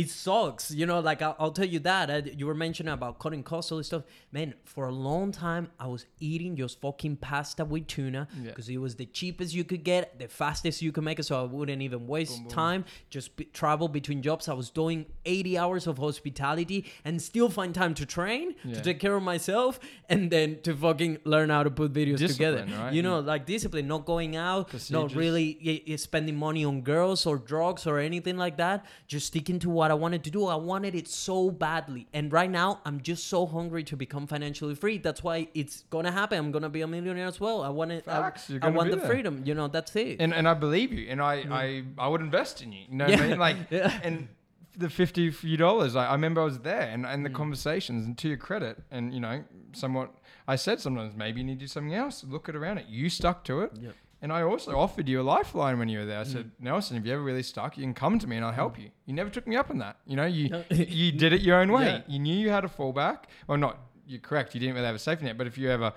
it sucks, you know. Like I'll, I'll tell you that I, you were mentioning about cutting costs, all this stuff. Man, for a long time, I was eating just fucking pasta with tuna Yeah. because it was the cheapest you could get, the fastest you could make it, so I wouldn't even waste time. Just be, travel between jobs. I was doing 80 hours of hospitality and still find time to train, Yeah. to take care of myself, and then to fucking learn how to put videos together. Right? You know, like discipline, not going out, not really y- y- spending money on girls or drugs or anything like that. Just sticking to what I wanted to do. I wanted it so badly, and right now I'm just so hungry to become financially free. That's why it's gonna happen. I'm gonna be a millionaire as well. I want it. I, Facts, you're I want the there. freedom. You know, that's it. and and I believe you, and I I, I would invest in you. You know what I mean? Like, Yeah. and the fifty few dollars. I, I remember I was there, and and Mm. the conversations. And to your credit, and you know, somewhat, I said sometimes maybe you need to do something else. Look at around it. You stuck to it. Yep. And I also offered you a lifeline when you were there. I said, Mm. Nelson, if you ever really stuck, you can come to me and I'll help you. You never took me up on that. You know, you No. you did it your own way. Yeah. You knew you had a fallback. Well, not you're correct. You didn't really have a safety net. But if you ever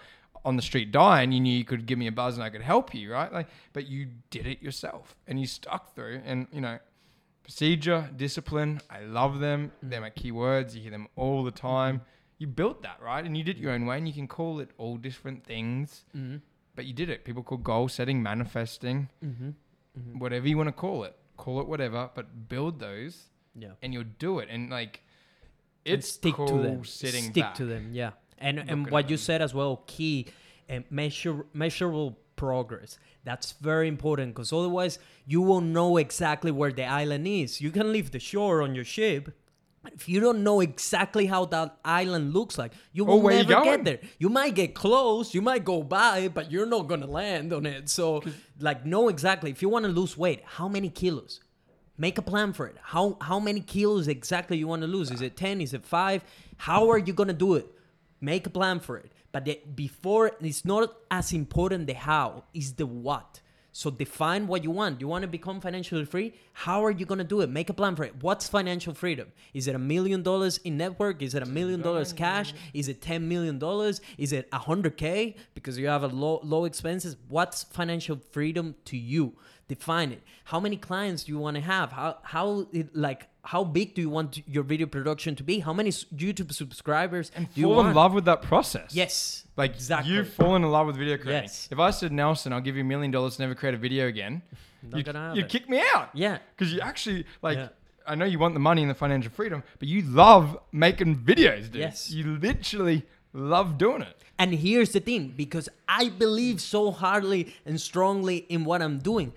on the street dying, you knew you could give me a buzz and I could help you, right? Like, but you did it yourself and you stuck through. And you know, procedure, discipline. I love them. They're my key words. You hear them all the time. You built that, right? And you did it your own way. And you can call it all different things Mm-hmm. But you did it. People call goal setting, manifesting, Mm-hmm. whatever you want to call it. Call it whatever, but build those Yeah. and you'll do it. And like, and it's stick cool to them. sitting stick back. to them. Yeah, and and what at you them. said as well, key and measure measurable progress. That's very important because otherwise you won't know exactly where the island is. You can leave the shore on your ship. If you don't know exactly how that island looks like, you oh, will where you never get there. You might get close, you might go by, but you're not gonna land on it. So, like, know exactly. If you want to lose weight, how many kilos? Make a plan for it. How how many kilos exactly you want to lose? Is it ten? Is it five? How are you gonna do it? Make a plan for it. But the, before, it's not as important the how, is the what. So define what you want. You want to become financially free? How are you gonna do it? Make a plan for it. What's financial freedom? Is it a million dollars in network? Is it a million dollars cash? Is it ten million dollars? Is it a hundred k because you have a low low expenses? What's financial freedom to you? Define it. How many clients do you want to have? How how it, like how big do you want your video production to be? How many YouTube subscribers And do you fall in love with that process. Yes. Like Exactly. you've fallen in love with video creating. Yes. If I said Nelson, I'll give you a million dollars to never create a video again, gonna you'd kick me out. Yeah. Because you actually like. Yeah. I know you want the money and the financial freedom, but you love making videos, dude. Yes. You literally love doing it. And here's the thing because I believe so hardly and strongly in what I'm doing.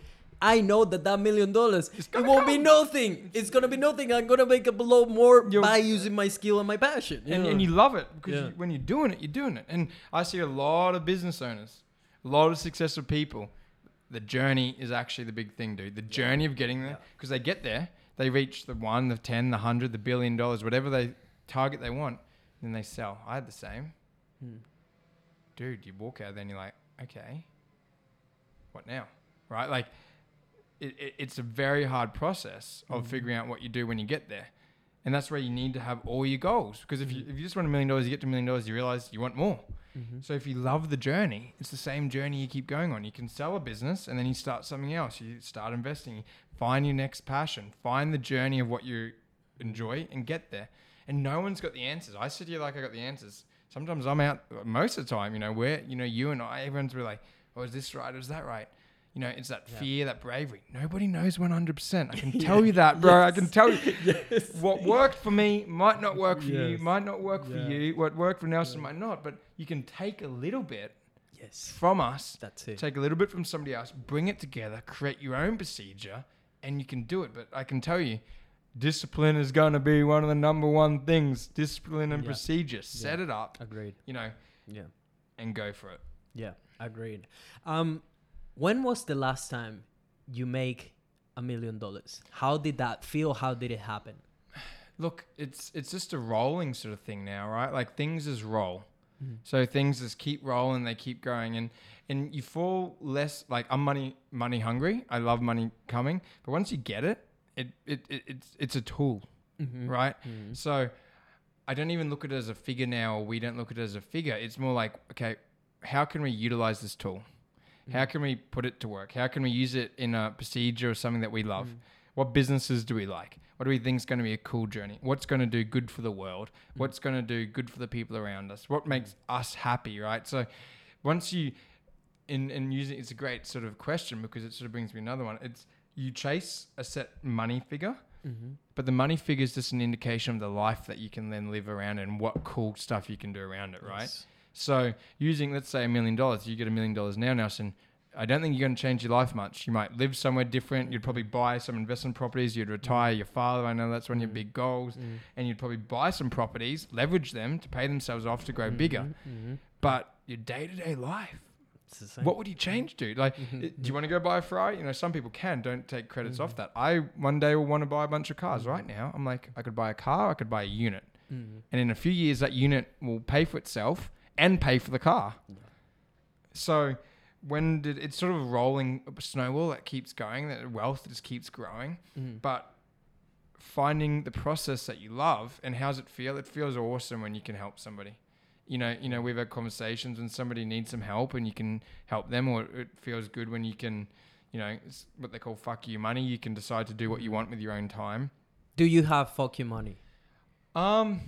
I know that that million dollars, it won't be nothing. It's gonna be nothing. I'm gonna make a below more You're- by using my skill and my passion. you and, and you love it because Yeah. you, when you're doing it, you're doing it. And I see a lot of business owners, a lot of successful people. The journey is actually the big thing, dude. The journey of getting there Yeah. because they get there, they reach the one, the ten, the hundred, the billion dollars, whatever they target they want, then they sell. I had the same, Hmm. dude. You walk out, then you're like, okay, what now, right? Like it, it, it's a very hard process of Mhm. figuring out what you do when you get there. And that's where you need to have all your goals. Because if you, if you just want a million dollars, you get to a million dollars, you realize you want more. Mm-hmm. So if you love the journey, it's the same journey you keep going on. You can sell a business and then you start something else. You start investing. You find your next passion. Find the journey of what you enjoy and get there. And no one's got the answers. I sit here like I got the answers. Sometimes I'm out most of the time, you know, where, you know, you and I, everyone's really like, oh, is this right? Is that right? You know, it's that Yeah. fear, that bravery. Nobody knows 100%. I can tell you that, bro. I can tell you yes. what worked for me might not work for you, might not work for you. What worked for Nelson Yeah. might not. But you can take a little bit Yes. from us, That's it. take a little bit from somebody else, bring it together, create your own procedure, and you can do it. But I can tell you, discipline is going to be one of the number one things. Discipline and Yeah. procedure. Set it up, Agreed. you know, Yeah. and go for it. Yeah. Agreed. Um, when was the last time you make a million dollars? How did that feel? How did it happen? Look, it's it's just a rolling sort of thing now, right? Like things just roll. Mhm. So things just keep rolling, they keep going, and and you fall less like I'm money money hungry. I love money coming, but once you get it, it it, it it's it's a tool, Mm-hmm. right? So I don't even look at it as a figure now, or we don't look at it as a figure. It's more like, okay, how can we utilize this tool? How can we put it to work? How can we use it in a procedure or something that we love? Mm. What businesses do we like? What do we think is going to be a cool journey? What's going to do good for the world? Mm. What's going to do good for the people around us? What mm. makes us happy, right? So once you in in using it's a great sort of question because it sort of brings me another one. It's you chase a set money figure, Mm-hmm. but the money figure is just an indication of the life that you can then live around and what cool stuff you can do around it, right? So using, let's say, a million dollars, you get a million dollars now, Nelson. I don't think you're going to change your life much. You might live somewhere different. You'd probably buy some investment properties. You'd retire your father. I know that's one of your Mm. big goals. Mm-hmm. And you'd probably buy some properties, leverage them to pay themselves off to grow bigger. Mm-hmm. But your day to day life, It's the same. what would you change to? Like, Mhm, do you want to go buy a Ferrari? You know, some people can. Don't take credits off that. I one day will want to buy a bunch of cars. Right now, I'm like, I could buy a car. I could buy a unit. Mhm. And in a few years, that unit will pay for itself and pay for the car. So when did it's sort of a rolling snowball that keeps going, that wealth just keeps growing. Mhm. But finding the process that you love and how's it feel? It feels awesome when you can help somebody. You know, you know, we've had conversations when somebody needs some help and you can help them, or it feels good when you can, you know, it's what they call fuck you money. You can decide to do what you want with your own time. Do you have fuck you money? Um,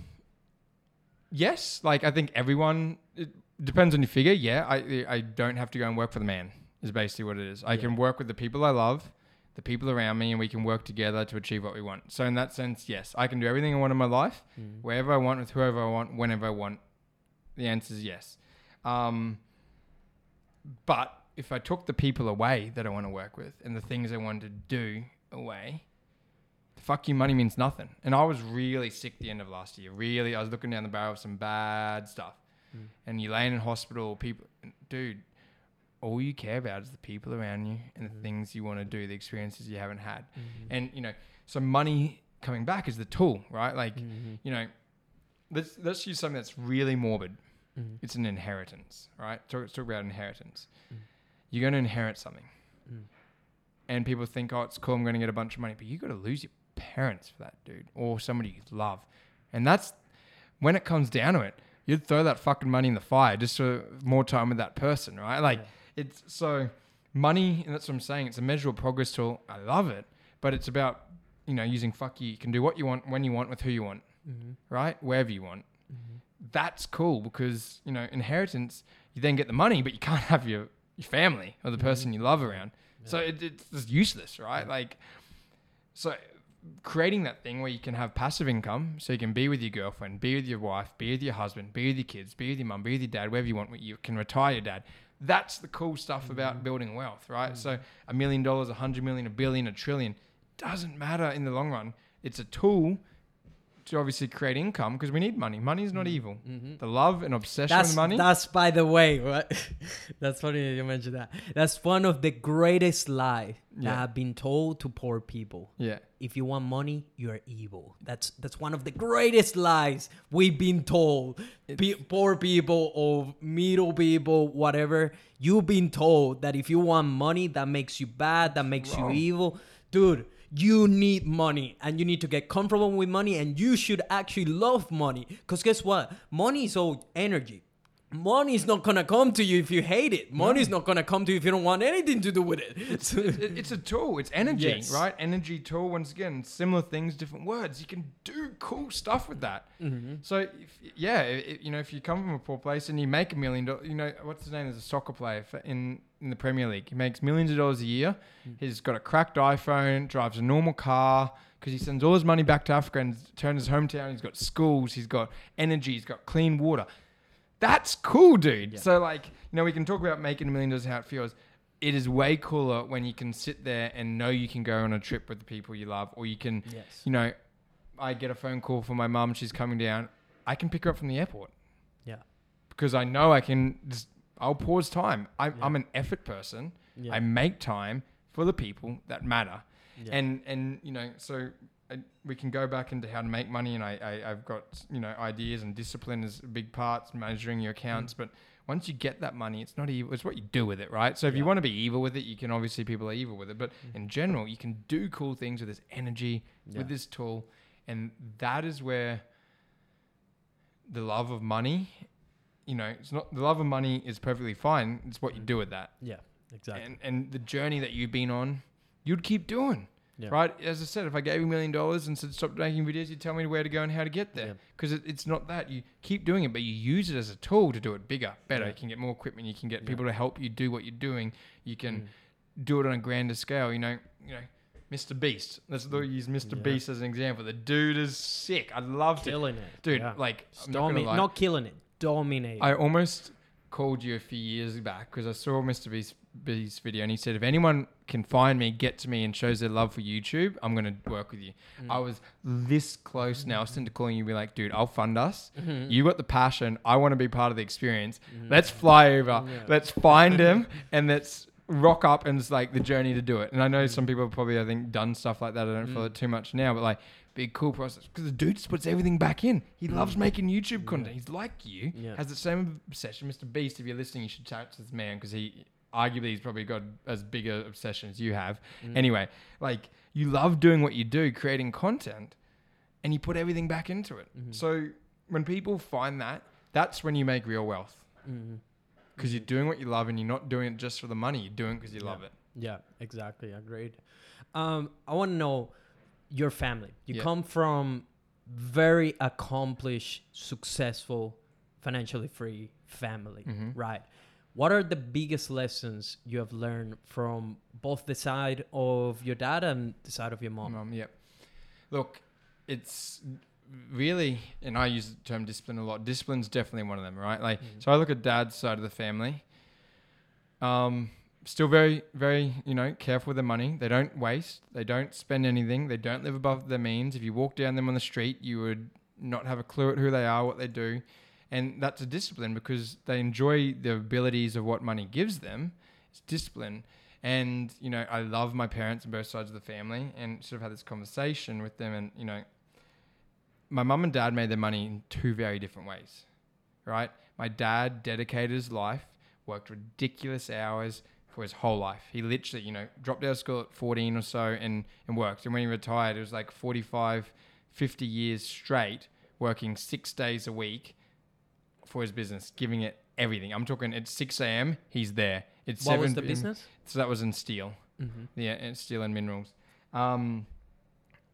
yes, like I think everyone. It depends on your figure. Yeah, I I don't have to go and work for the man. Is basically what it is. I Yeah. can work with the people I love, the people around me, and we can work together to achieve what we want. So in that sense, yes, I can do everything I want in my life, Mm. wherever I want, with whoever I want, whenever I want. The answer is yes. Um, but if I took the people away that I want to work with and the things I want to do away, fuck you money means nothing. And I was really sick the end of last year. Really, I was looking down the barrel of some bad stuff. Mm. And you're laying in hospital, people, dude, all you care about is the people around you and the Mm. things you want to do, the experiences you haven't had. Mhm. And, you know, so money coming back is the tool, right? Like, Mhm. you know, let's, let's use something that's really morbid. Mhm. It's an inheritance, right? Talk, let's talk about inheritance. Mm. You're going to inherit something. Mm. And people think, oh, it's cool, I'm going to get a bunch of money. But you got to lose your parents for that, dude, or somebody you love. And that's when it comes down to it, you'd throw that fucking money in the fire just for more time with that person, right? Like, Yeah. it's so money, and that's what I'm saying. It's a measurable progress tool. I love it, but it's about, you know, using fuck you. You can do what you want, when you want, with who you want, Mhm. right? Wherever you want Mhm. that's cool because you know inheritance you then get the money but you can't have your your family or the person you love around so it, it's just useless right Yeah. like so creating that thing where you can have passive income so you can be with your girlfriend be with your wife be with your husband be with your kids be with your mum be with your dad wherever you want you can retire your dad. That's the cool stuff mm. about building wealth right? Mm. So a million dollars a hundred million a billion a trillion doesn't matter in the long run. It's a tool to obviously create income because we need money. Money is not evil. Mhm. The love and obsession That's with money. that's by the way. What? that's funny that you mentioned that. That's one of the greatest lie that Yeah. have been told to poor people. yeah. If you want money, you're evil. That's that's one of the greatest lies we've been told. Pe- poor people or middle people, whatever. You've been told that if you want money, that makes you bad, that makes wrong. you evil, dude. You need money and you need to get comfortable with money and you should actually love money. Because guess what? Money is all energy. Money is not gonna come to you if you hate it. Money is not gonna come to you if you don't want anything to do with it. So- It- it's a tool. It's energy, Yes. right? Energy tool. Once again, similar things, different words. You can do cool stuff with that. Mm-hmm. So if, yeah, you know, if you come from a poor place and you make a million dollars, you know, what's his name? Is a soccer player for, in in the Premier League. He makes millions of dollars a year. Mm. He's got a cracked iPhone, drives a normal car because he sends all his money back to Africa and turns his hometown. He's got schools. He's got energy. He's got clean water. That's cool, dude. Yeah. So like, you know, we can talk about making a million dollars how it feels. It is way cooler when you can sit there and know you can go on a trip with the people you love, or you can, Yes. you know, I get a phone call from my mum. She's coming down. I can pick her up from the airport Yeah. because I know I can. Just, I'll pause time. I'm, Yeah. I'm an effort person. Yeah. I make time for the people that matter, Yeah. and and you know, so I, we can go back into how to make money, and I, I I've got you know ideas and discipline is a big part, measuring your accounts, Mm. but. Once you get that money, it's not evil. It's what you do with it, right? So if you want to be evil with it, you can obviously people are evil with it. But in general, you can do cool things with this energy, Yeah. with this tool, and that is where the love of money, you know, it's not the love of money is perfectly fine. It's what you do with that, Yeah. Exactly. and and the journey that you've been on, you'd keep doing. Yeah. Right, as I said, if I gave you a million dollars and said stop making videos, you'd tell me where to go and how to get there. Because it, it's not that you keep doing it, but you use it as a tool to do it bigger, better. Yeah. You can get more equipment. You can get Yeah. people to help you do what you're doing. You can Mm. do it on a grander scale. You know, you know, Mr. Beast. Let's use Mr. Yeah. Beast as an example. The dude is sick. I loved it, killing it, dude. Yeah. Like, I'm not, gonna Domi- lie. not killing it, dominating. I almost called you a few years back because I saw Mr. Beast, Beast video and he said, if anyone can find me, get to me, and shows their love for YouTube, I'm going to work with you. Mm. I was this close, Nelson, to calling you, be like, dude, I'll fund us. Mhm. You got the passion. I want to be part of the experience. Mhm. Let's fly over. Yeah. Let's find him and let's rock up and it's like the journey to do it. And I know some people have probably, I think, done stuff like that. I don't feel Mm. it too much now, but like, big cool process because the dude just puts everything back in. He loves making YouTube content. He's like you, Yeah. has the same obsession. Mr. Beast, if you're listening, you should chat to this man because he arguably he's probably got as big a obsession as you have. Mm. Anyway, like you love doing what you do, creating content, and you put everything back into it. Mhm. So when people find that, that's when you make real wealth because you're doing what you love and you're not doing it just for the money. You're doing it because you love it. Yeah, exactly. Agreed. Um, I want to know your family. You Yeah. come from very accomplished, successful, financially free family, Mhm. right? What are the biggest lessons you have learned from both the side of your dad and the side of your mom? Mum, yep. Look, it's really, and I use the term discipline a lot. Discipline's definitely one of them, right? Like, Mhm. so I look at dad's side of the family. Um, still very, very, you know, careful with their money. They don't waste. They don't spend anything. They don't live above their means. If you walk down them on the street, you would not have a clue at who they are, what they do, and that's a discipline because they enjoy the abilities of what money gives them. It's discipline. And, you know, I love my parents on both sides of the family and sort of had this conversation with them. And, you know, my mum and dad made their money in two very different ways, right? My dad dedicated his life, worked ridiculous hours for his whole life. He literally, you know, dropped out of school at 14 or so and, and worked. And when he retired, it was like 45, 50 years straight, working six days a week for his business, giving it everything. I'm talking at 6 a.m., he's there. It's What was 7 the p.m. business? So that was in steel. Mm-hmm. Yeah, and steel and minerals. Um,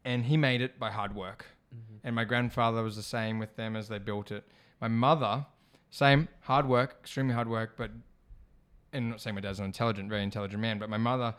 and he made it by hard work. Mm-hmm. And my grandfather was the same with them as they built it. My mother, same hard work, extremely hard work, but and I'm not saying my dad's not intelligent, very intelligent man, but my mother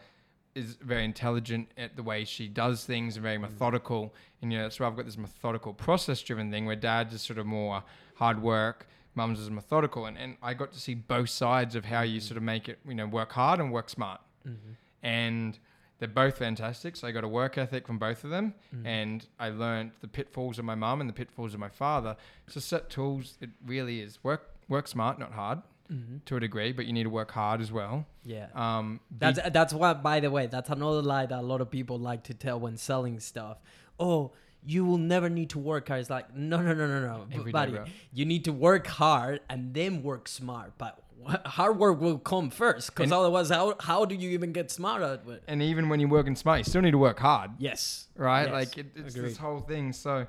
is very intelligent at the way she does things and very methodical. And you know, that's why I've got this methodical process driven thing where dad's is sort of more hard work, mum's is methodical. And, and I got to see both sides of how you sort of make it, you know, work hard and work smart Mm-hmm. and they're both fantastic. So I got a work ethic from both of them, Mm. and I learned the pitfalls of my mum and the pitfalls of my father. So set tools, it really is work work smart, not hard Mhm. to a degree, but you need to work hard as well. Yeah. Um, That's that's what. By the way, that's another lie that a lot of people like to tell when selling stuff. Oh, you will never need to work hard. It's like no, no, no, no, no, Every day, buddy. bro. You need to work hard and then work smart. But hard work will come first, because otherwise, how how do you even get smart at it? and even when you're working smart, you still need to work hard. Yes. right? Yes, Like it, it's agreed. this whole thing. So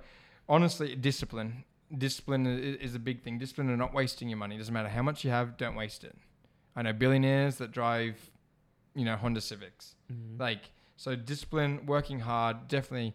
honestly, discipline, discipline is, a big thing. Discipline and not wasting your money. Doesn't matter how much you have, don't waste it. I know billionaires that drive, you know, Honda Civics. Mhm. Like so, discipline, working hard, definitely.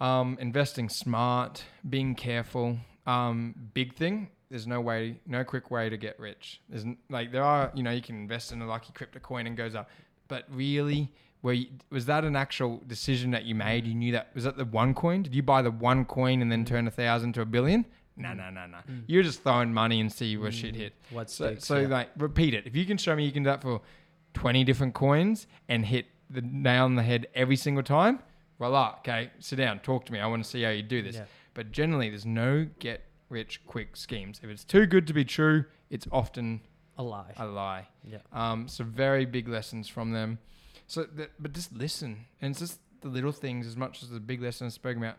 Um, investing smart, being careful. Um, big thing. There's no way, no quick way to get rich. There's n- like there are, you know, you can invest in a lucky crypto coin and goes up, but really, were you, was that an actual decision that you made? You knew that was that the one coin? Did you buy the one coin and then turn a thousand to a billion? No, no, no, no. Mm. You're just throwing money and see where shit hit. What So, sticks? so yeah. like repeat it. If you can show me you can do that for 20 different coins and hit the nail on the head every single time, voila. Okay, sit down, talk to me. I want to see how you do this. Yeah. But generally, there's no get rich quick schemes. If it's too good to be true, it's often a lie. a lie. yeah. Um, so very big lessons from them. So, that, but just listen, and it's just the little things as much as the big lessons spoken about.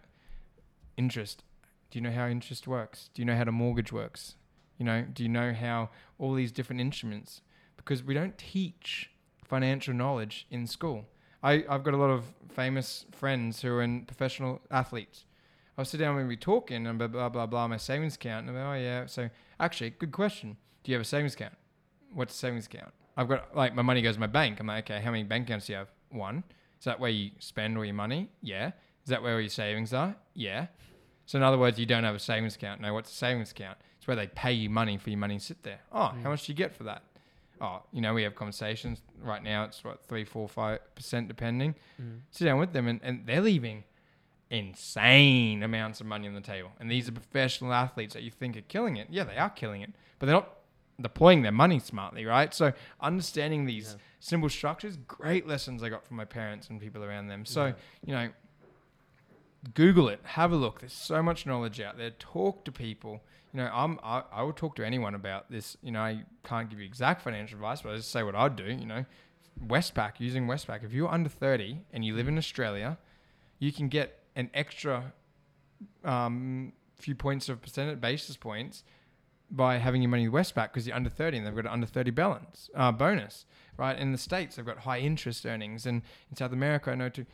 Interest. Do you know how interest works? Do you know how the mortgage works? You know, do you know how all these different instruments? Because we don't teach financial knowledge in school. I, I've got a lot of famous friends who are in professional athletes. I'll sit down and we'll be talking and blah blah blah blah my savings account and I'm like, oh yeah. So actually, good question. Do you have a savings account? What's a savings account? I've got like my money goes to my bank. I'm like, okay, how many bank accounts do you have? One. Is that where you spend all your money? Yeah. Is that where all your savings are? Yeah. So in other words, you don't have a savings account. No, what's a savings account? It's where they pay you money for your money to sit there. Oh, Mm. how much do you get for that? Oh, you know, we have conversations right now. It's what three, four, five percent depending. Mm. Sit down with them, and, and they're leaving insane amounts of money on the table. And these are professional athletes that you think are killing it. Yeah, they are killing it, but they're not deploying their money smartly, right? So understanding these Yeah. simple structures, great lessons I got from my parents and people around them. So Yeah. you know, Google it, have a look. There's so much knowledge out there. Talk to people. You know, I'm I, I would talk to anyone about this. You know, I can't give you exact financial advice, but I just say what I'd do. You know, Westpac using Westpac. If you're under 30 and you live in Australia, you can get an extra um, few points of percentage basis points by having your money with Westpac because you're under 30 and they've got an under 30 balance uh, bonus, right? In the States, they've got high interest earnings. And in South America, I know too.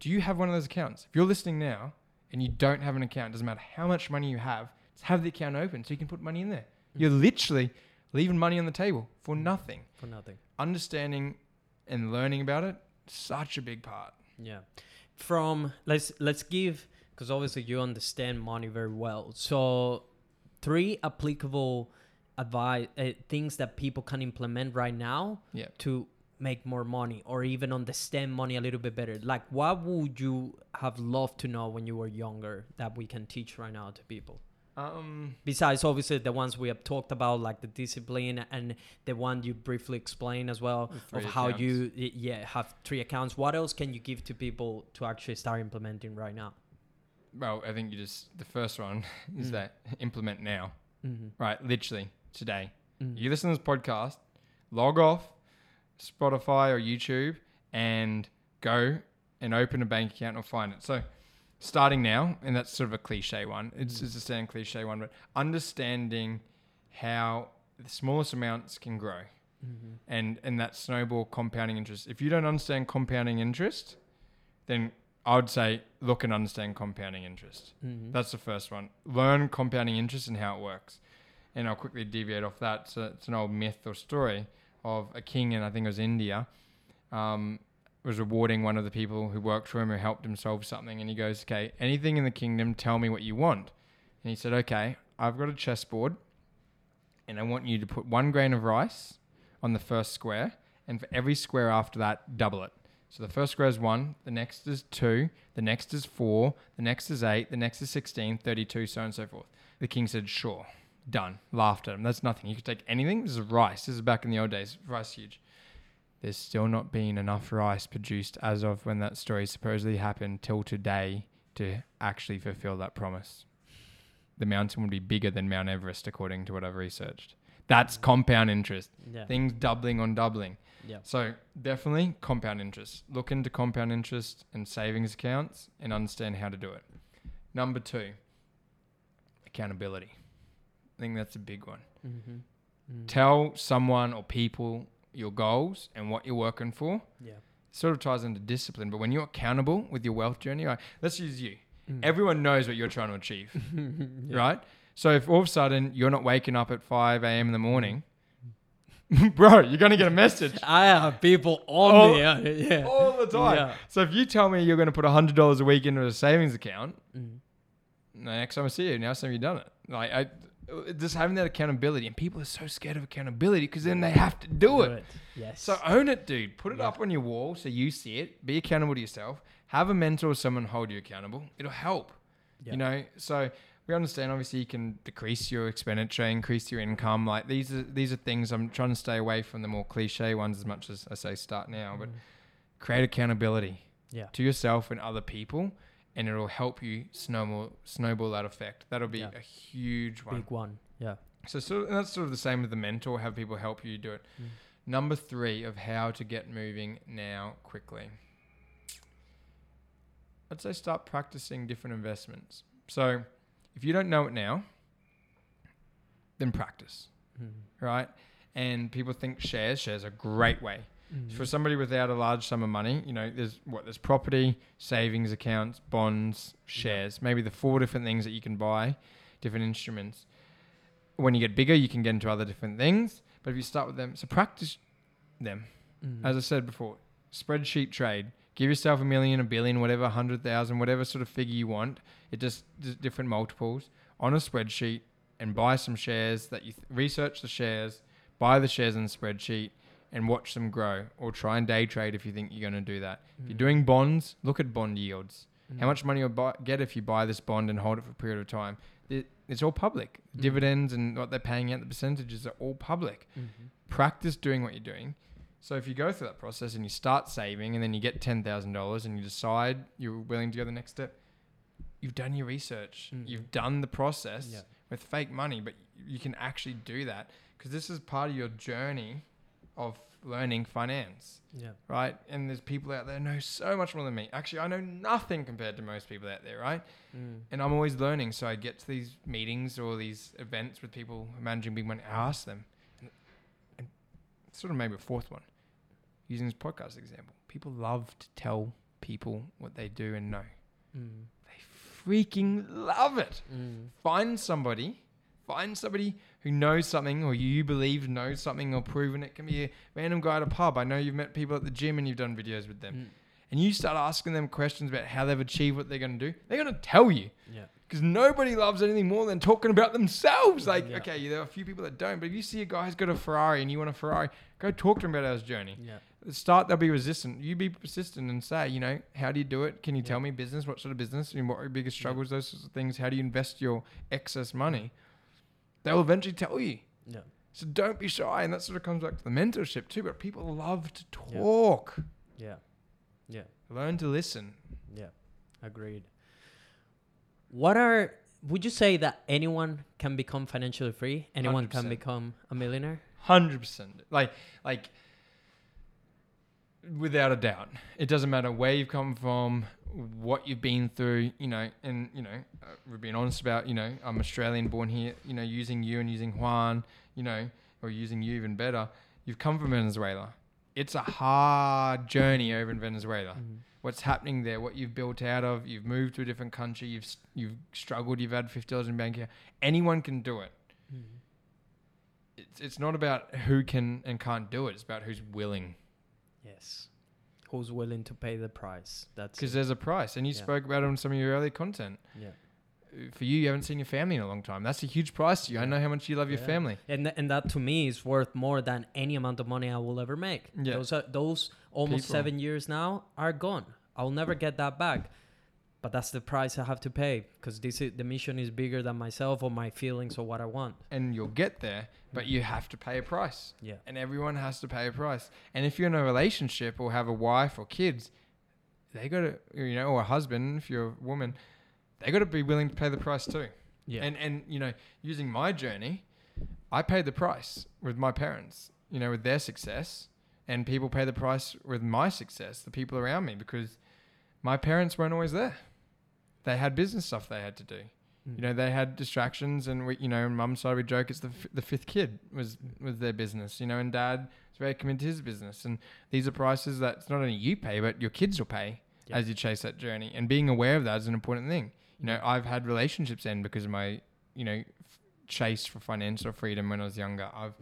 Do you have one of those accounts? If you're listening now and you don't have an account, doesn't matter how much money you have, just have the account open so you can put money in there. You're literally leaving money on the table for nothing. For nothing. Understanding and learning about it, such a big part. Yeah. From let's let's give because obviously you understand money very well. So three applicable advice uh, things that people can implement right now Yeah. to make more money or even understand money a little bit better. Like what would you have loved to know when you were younger that we can teach right now to people? Um, Besides obviously the ones we have talked about like the discipline and the one you briefly explained as well of how accounts. you yeah have three accounts what else can you give to people to actually start implementing right now well, I think you just, the first one is Mm. that implement now, mm-hmm. right? Literally today. Mm. You listen to this podcast, log off Spotify or YouTube and go and open a bank account or find it. So starting now, and that's sort of a cliche one. It's, Mm. it's a standard cliche one, but understanding how the smallest amounts can grow Mm-hmm. and and that snowball compounding interest. If you don't understand compounding interest, then I would say look and understand compounding interest. Mm-hmm. That's the first one. Learn compounding interest and how it works. And I'll quickly deviate off that. So it's an old myth or story of a king in I think it was India, um, was rewarding one of the people who worked for him who helped him solve something. And he goes, "Okay, anything in the kingdom, tell me what you want." And he said, "Okay, I've got a chessboard, and I want you to put one grain of rice on the first square, and for every square after that, double it." So the first square is 1, the next is 2, the next is 4, the next is 8, the next is 16, 32, so on and so forth. The king said, sure, done. Laughed at him. That's nothing. You could take anything. This is rice. This is back in the old days. Rice huge. there's still not been enough rice produced as of when that story supposedly happened till today to actually fulfill that promise. The mountain would be bigger than Mount Everest, according to what I've researched. That's compound interest. Yeah. Things doubling on doubling. Yeah. So definitely compound interest. Look into compound interest and savings accounts and understand how to do it. Number two, accountability. I think that's a big one. Mm-hmm. Mm. Tell someone or people your goals and what you're working for. Yeah. Sort of ties into discipline, but when you're accountable with your wealth journey, like, let's use you. Mm. Everyone knows what you're trying to achieve, Yeah. right? So if all of a sudden you're not waking up at 5 a.m. in the morning, bro, you're going to get a message I have people on me. uh, Yeah. all the time. Yeah. So if you tell me you're going to put $100 a week into a savings account, Mm. next time I see you, now have you've done it. Like I, just having that accountability, and people are so scared of accountability because then they have to do it. Yes. So own it, dude. Put it Yeah. up on your wall so you see it. Be accountable to yourself. Have a mentor or someone hold you accountable. It'll help. Yeah. You know, so we understand obviously you can decrease your expenditure, increase your income. Like these are these are things I'm trying to stay away from the more cliche ones as much as I say start now, but Mm. create accountability Yeah. to yourself and other people and it'll help you snowball snowball that effect. That'll be Yeah. a huge one. Big one. Yeah. So, so and that's sort of the same with the mentor, have people help you do it. Mm. Number three of how to get moving now quickly. I'd say start practicing different investments. So if you don't know it now, then practice, Mm. right? And people think shares, shares are a great way. Mm. For somebody without a large sum of money, you know, there's what there's property, savings accounts, bonds, shares, maybe the four different things that you can buy, different instruments. When you get bigger, you can get into other different things. But if you start with them, so practice them. Mm. As I said before, spreadsheet trade. Give yourself a million, a billion, whatever, a hundred thousand, whatever sort of figure you want. It just, different multiples on a spreadsheet and buy some shares that you th- research the shares, buy the shares in the spreadsheet and watch them grow or try and day trade if you think you're going to do that. If you're Mm. doing bonds, look at bond yields. Mm. How much money you'll buy, get if you buy this bond and hold it for a period of time. It, it's all public. Mm. Dividends and what they're paying out, the percentages are all public Mhm. practice doing what you're doing. So if you go through that process and you start saving and then you get ten thousand dollars and you decide you're willing to go the next step, you've done your research. Mm. You've done the process Yeah. with fake money, but you can actually do that because this is part of your journey of learning finance, Yeah. right? And there's people out there know so much more than me. Actually, I know nothing compared to most people out there, right? Mm. And I'm always learning. So I get to these meetings or these events with people managing big money. I ask them, and, and sort of maybe a fourth one, using this podcast example. People love to tell people what they do and know. Mm. Freaking love it. Mm. Find somebody, find somebody who knows something or you believe knows something or proven it. Can be a random guy at a pub. I know you've met people at the gym and you've done videos with them. Mm. And you start asking them questions about how they've achieved what they're going to do. They're going to tell you Yeah. because nobody loves anything more than talking about themselves. Like, Yeah. okay, there are a few people that don't, but if you see a guy who's got a Ferrari and you want a Ferrari, go talk to him about his journey. Yeah. Start, they'll be resistant. You be persistent and say, you know, how do you do it? Can you Yeah. tell me business? What sort of business? And what are your biggest Yeah. struggles? Those sorts of things. How do you invest your excess money? They'll eventually tell you. Yeah. So don't be shy. And that sort of comes back to the mentorship too. But people love to talk. Yeah. Yeah. Learn to listen. Yeah, agreed. What are would you say that anyone can become financially free? Anyone can 100%. become a millionaire? Hundred percent. Like, like, without a doubt, it doesn't matter where you've come from, what you've been through. You know, and you know, uh, we're being honest about. You know, I'm Australian, born here. You know, using you and using Juan. You know, or using you even better. You've come from Venezuela. It's a hard journey over in Venezuela. What's happening there? What you've built out of? You've moved to a different country. You've you've struggled. You've had fifty dollars in bank here. Anyone can do it. It's it's not about who can and can't do it. It's about who's willing. Yes. Who's willing to pay the price? That's Because there's a price, and you Yeah. spoke about it on some of your earlier content. yeah. Uh, For you, you haven't seen your family in a long time. That's a huge price to you. I know how much you love your family. And th- and that to me is worth more than any amount of money I will ever make. Yeah. Those are those almost People. seven years now are gone. I'll never get that back. But that's the price I have to pay because this is the mission is bigger than myself or my feelings or what I want. and you'll get there, but you have to pay a price. Yeah. And everyone has to pay a price. And if you're in a relationship or have a wife or kids, they got to, you know, or a husband, if you're a woman, they got to be willing to pay the price too. Yeah. And and you know, using my journey, I paid the price with my parents, you know, with their success, and people pay the price with my success, the people around me, because my parents weren't always there. They had business stuff they had to do. Mm. You know, they had distractions, and we, you know, mum's side we joke it's the f- the fifth kid was was their business. You know, and dad is very committed to his business, and these are prices that not only you pay, but your kids will pay Yeah. as you chase that journey. And being aware of that is an important thing. You know, I've had relationships end because of my, you know, f- chase for financial freedom when I was younger. I've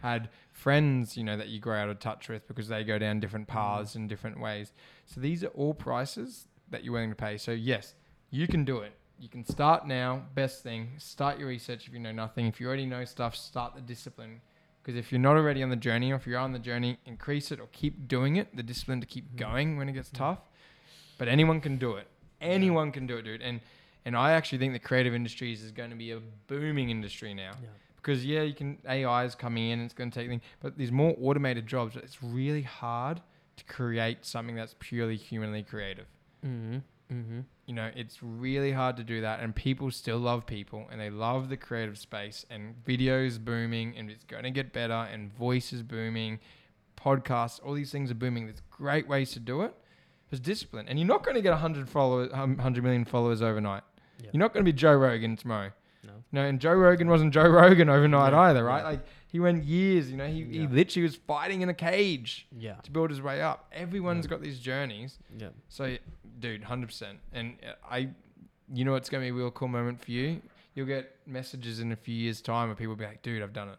had friends, you know, that you grow out of touch with because they go down different paths in different ways. So these are all prices that you're willing to pay. So yes, you can do it. You can start now. Best thing, start your research if you know nothing. If you already know stuff, start the discipline. Because if you're not already on the journey, or if you're on the journey, increase it or keep doing it. The discipline to keep Mhm. going when it gets Mhm. tough. But anyone can do it. Anyone can do it, dude. And and I actually think the creative industries is going to be a booming industry now Yeah. because yeah, you can AI is coming in, it's going to take things, but there's more automated jobs. It's really hard to create something that's purely humanly creative. Mm-hmm. Mm-hmm. You know, it's really hard to do that, and people still love people, and they love the creative space, and videos booming, and it's going to get better, and voices booming, podcasts, all these things are booming. There's great ways to do it. There's discipline, and you're not going to get 100 followers, 100 million followers overnight. Yeah. You're not going to be Joe Rogan tomorrow. No. No, and Joe Rogan wasn't Joe Rogan overnight Yeah, either, right? yeah. Like he went years, you know, he, he literally was fighting in a cage Yeah. to build his way up. Everyone's Yeah. got these journeys. Yeah. So, dude, 100%. And uh, I, you know, it's going to be a real cool moment for you. You'll get messages in a few years' time where people will be like, dude, I've done it.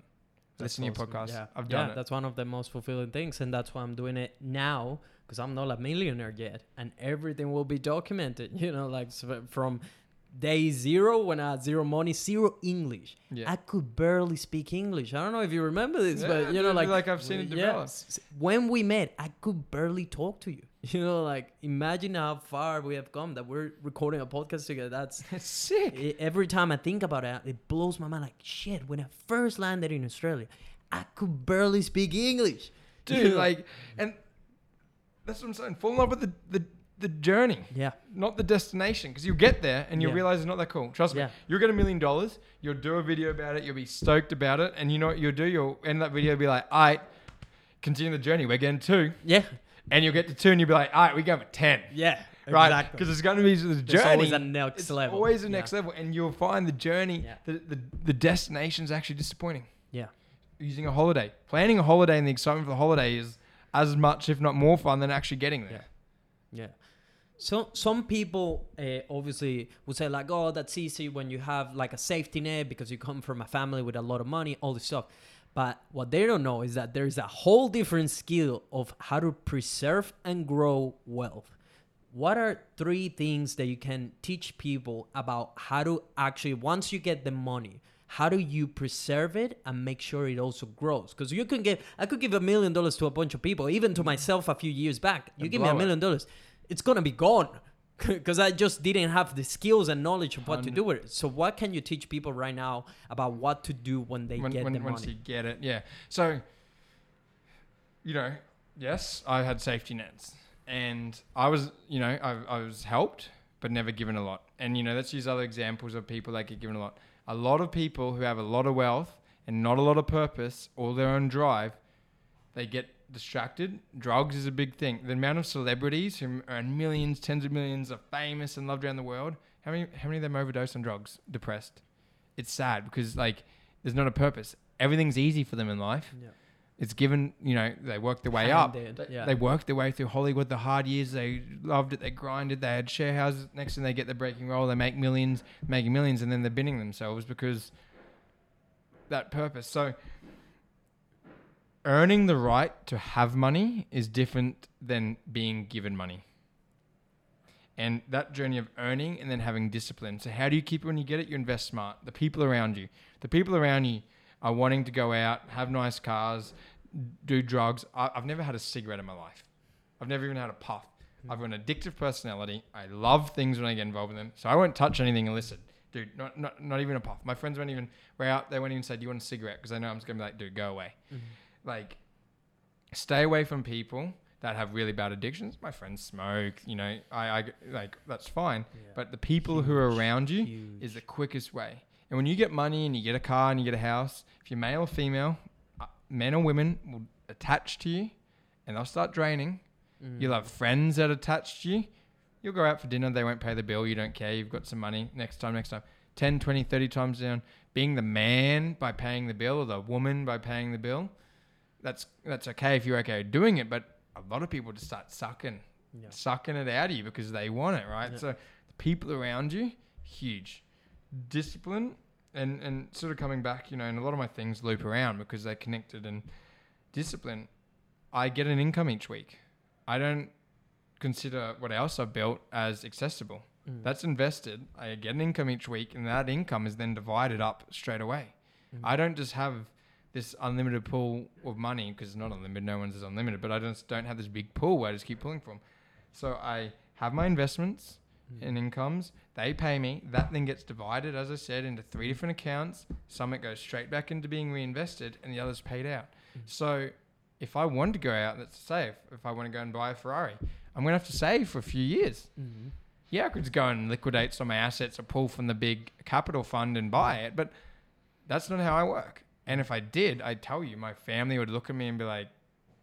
That's Listen to your podcast. Yeah. I've done yeah, it. that's one of the most fulfilling things, and that's why I'm doing it now because I'm not a millionaire yet, and everything will be documented. You know, like from day zero when I had zero money, zero English. Yeah. I could barely speak English. I don't know if you remember this, Yeah, but you know, like like I've seen it yeah, develop. s- when we met, I could barely talk to you. You know, like imagine how far we have come that we're recording a podcast together. That's It's sick. I- every time I think about it, it blows my mind. Like shit, when I first landed in Australia, I could barely speak English. You Dude, know? like, and that's what I'm saying. Fall in love with the, the, the journey. yeah, not the destination because you'll get there and you'll Yeah. realize it's not that cool trust Yeah. me you'll get a million dollars you'll do a video about it you'll be stoked about it and you know what you'll do you'll end that video be like all right continue the journey we're getting two yeah, and you'll get to two and you'll be like all right we go for 10 yeah, right exactly. because it's going to be the journey There's always a next it's level. always the Yeah. next level and you'll find the journey Yeah. the, the, the destination's actually disappointing Yeah, using a holiday planning a holiday and the excitement for the holiday is as much if not more fun than actually getting there yeah. So some people uh, obviously would say like, oh, that's easy when you have like a safety net because you come from a family with a lot of money, all this stuff. But what they don't know is that there's a whole different skill of how to preserve and grow wealth. What are three things that you can teach people about how to actually, once you get the money, how do you preserve it and make sure it also grows? Because you can give, I could give a million dollars to a bunch of people, even to myself a few years back. You And give me a million dollars, it's gonna be gone because I just didn't have the skills and knowledge of what to do with it. So, what can you teach people right now about what to do when they when, get when, the once money? Once you get it, yeah. So, you know, yes, I had safety nets, and I was, you know, I, I was helped, but never given a lot. And you know, let's use other examples of people that get given a lot. A lot of people who have a lot of wealth and not a lot of purpose or their own drive, they get distracted. Drugs is a big thing. The amount of celebrities who earn millions, tens of millions, are famous and loved around the world. How many, how many of them overdose on drugs, depressed? It's sad because like there's not a purpose. Everything's easy for them in life. Yeah. It's given, you know, they work their way up. Handed, They, yeah. they worked their way through Hollywood the hard years. They loved it. They grinded. They had share houses. Next thing they get the breaking role. They make millions, making millions, and then they're binning themselves because that purpose. So earning the right to have money is different than being given money. And that journey of earning and then having discipline. So how do you keep it when you get it? You invest smart. The people around you. The people around you are wanting to go out, have nice cars, do drugs. I, I've never had a cigarette in my life. I've never even had a puff. I've got an addictive personality. I love things when I get involved in them. So I won't touch anything illicit. Dude, not, not, not even a puff. My friends won't even, we're out, they won't even say, Do you want a cigarette? Because I know I'm just going to be like, Dude, go away. Mm-hmm. Like, stay away from people that have really bad addictions. My friends smoke, you know, I, I like, that's fine. Yeah. But the people who are around you Huge. is the quickest way. And when you get money and you get a car and you get a house, if you're male or female, uh, men or women will attach to you and they'll start draining. Mm. You'll have friends that attach to you. You'll go out for dinner, they won't pay the bill, you don't care, you've got some money. Next time, next time. 10, 20, 30 times down. Being the man by paying the bill or the woman by paying the bill, that's that's okay if you're okay doing it, but a lot of people just start sucking Yeah. sucking it out of you because they want it, right? Yeah. So the people around you, huge. Discipline and and sort of coming back, you know, and a lot of my things loop around because they're connected and discipline. I get an income each week. I don't consider what else I've built as accessible. Mm. That's invested. I get an income each week, and that income is then divided up straight away. Mhm. I don't just have this unlimited pool of money because it's not unlimited. No one's is unlimited, but I just don't have this big pool where I just keep pulling from. So I have my investments Mm. and incomes. They pay me. That then gets divided, as I said, into three different accounts. Some it goes straight back into being reinvested, and the others paid out. Mhm. So if I want to go out, let's say if, if I want to go and buy a Ferrari, I'm gonna have to save for a few years. Mhm. Yeah, I could just go and liquidate some of my assets or pull from the big capital fund and buy it, but that's not how I work. And if I did, I'd tell you, my family would look at me and be like,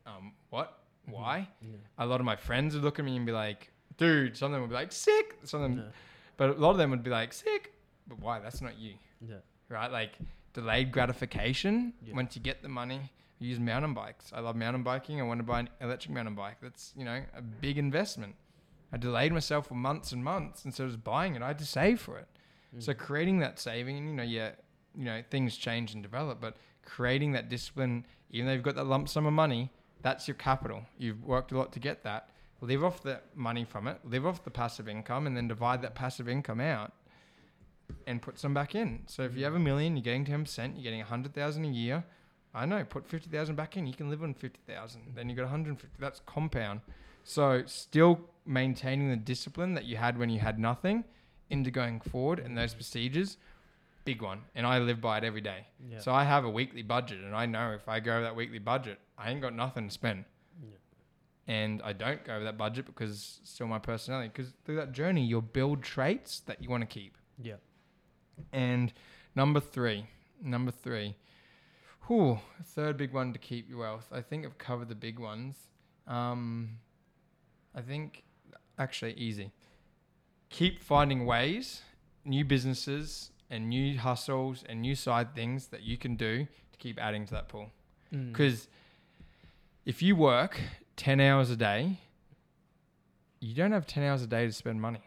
um, what? Mhm. Why? Yeah. A lot of my friends would look at me and be like, dude, some of them would be like, sick. Some of them, Yeah. but a lot of them would be like, sick. But why? That's not you, Yeah. right? Like delayed gratification. Yeah. Once you get the money, use mountain bikes. I love mountain biking. I want to buy an electric mountain bike. That's, you know, a big investment. I delayed myself for months and months instead of buying it. I had to save for it. So Mhm. creating that saving, and you know, yeah, you know, things change and develop, but creating that discipline, even though you've got that lump sum of money, that's your capital. You've worked a lot to get that. Live off the money from it, live off the passive income, and then divide that passive income out and put some back in. So if you have a million, you're getting ten percent, you're getting a hundred thousand a year. I know, put fifty thousand back in, you can live on fifty thousand. Then you got 150. That's compound. So still maintaining the discipline that you had when you had nothing into going forward and those procedures, big one. And I live by it every day. Yeah. So I have a weekly budget, and I know if I go over that weekly budget, I ain't got nothing to spend. Yeah. And I don't go over that budget because it's still my personality. Because through that journey, you'll build traits that you want to keep. yeah. And number three, number three, whew, third big one to keep your wealth. I think I've covered the big ones. Um, I think actually easy. Keep finding ways, new businesses and new hustles and new side things that you can do to keep adding to that pool. Mm. Because if you work 10 hours a day, you don't have 10 hours a day to spend money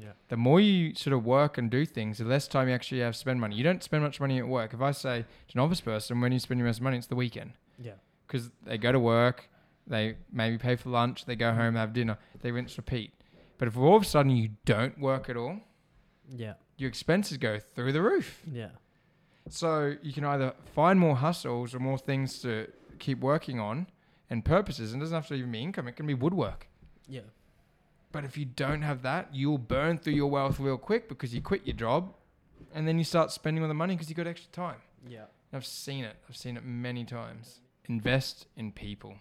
yeah. the more you sort of work and do things, the less time you actually have to spend money. You don't spend much money at work. If I say to an office person, when you spend your most money, it's the weekend Yeah. because they go to work, they maybe pay for lunch, they go home, have dinner, they rinse, repeat. But if all of a sudden you don't work at all, Yeah. Your expenses go through the roof. Yeah. So you can either find more hustles or more things to keep working on and purposes. And it doesn't have to even be income, it can be woodwork. Yeah. But if you don't have that, you'll burn through your wealth real quick because you quit your job and then you start spending all the money because you got extra time. Yeah. I've seen it. I've seen it many times. Invest in people,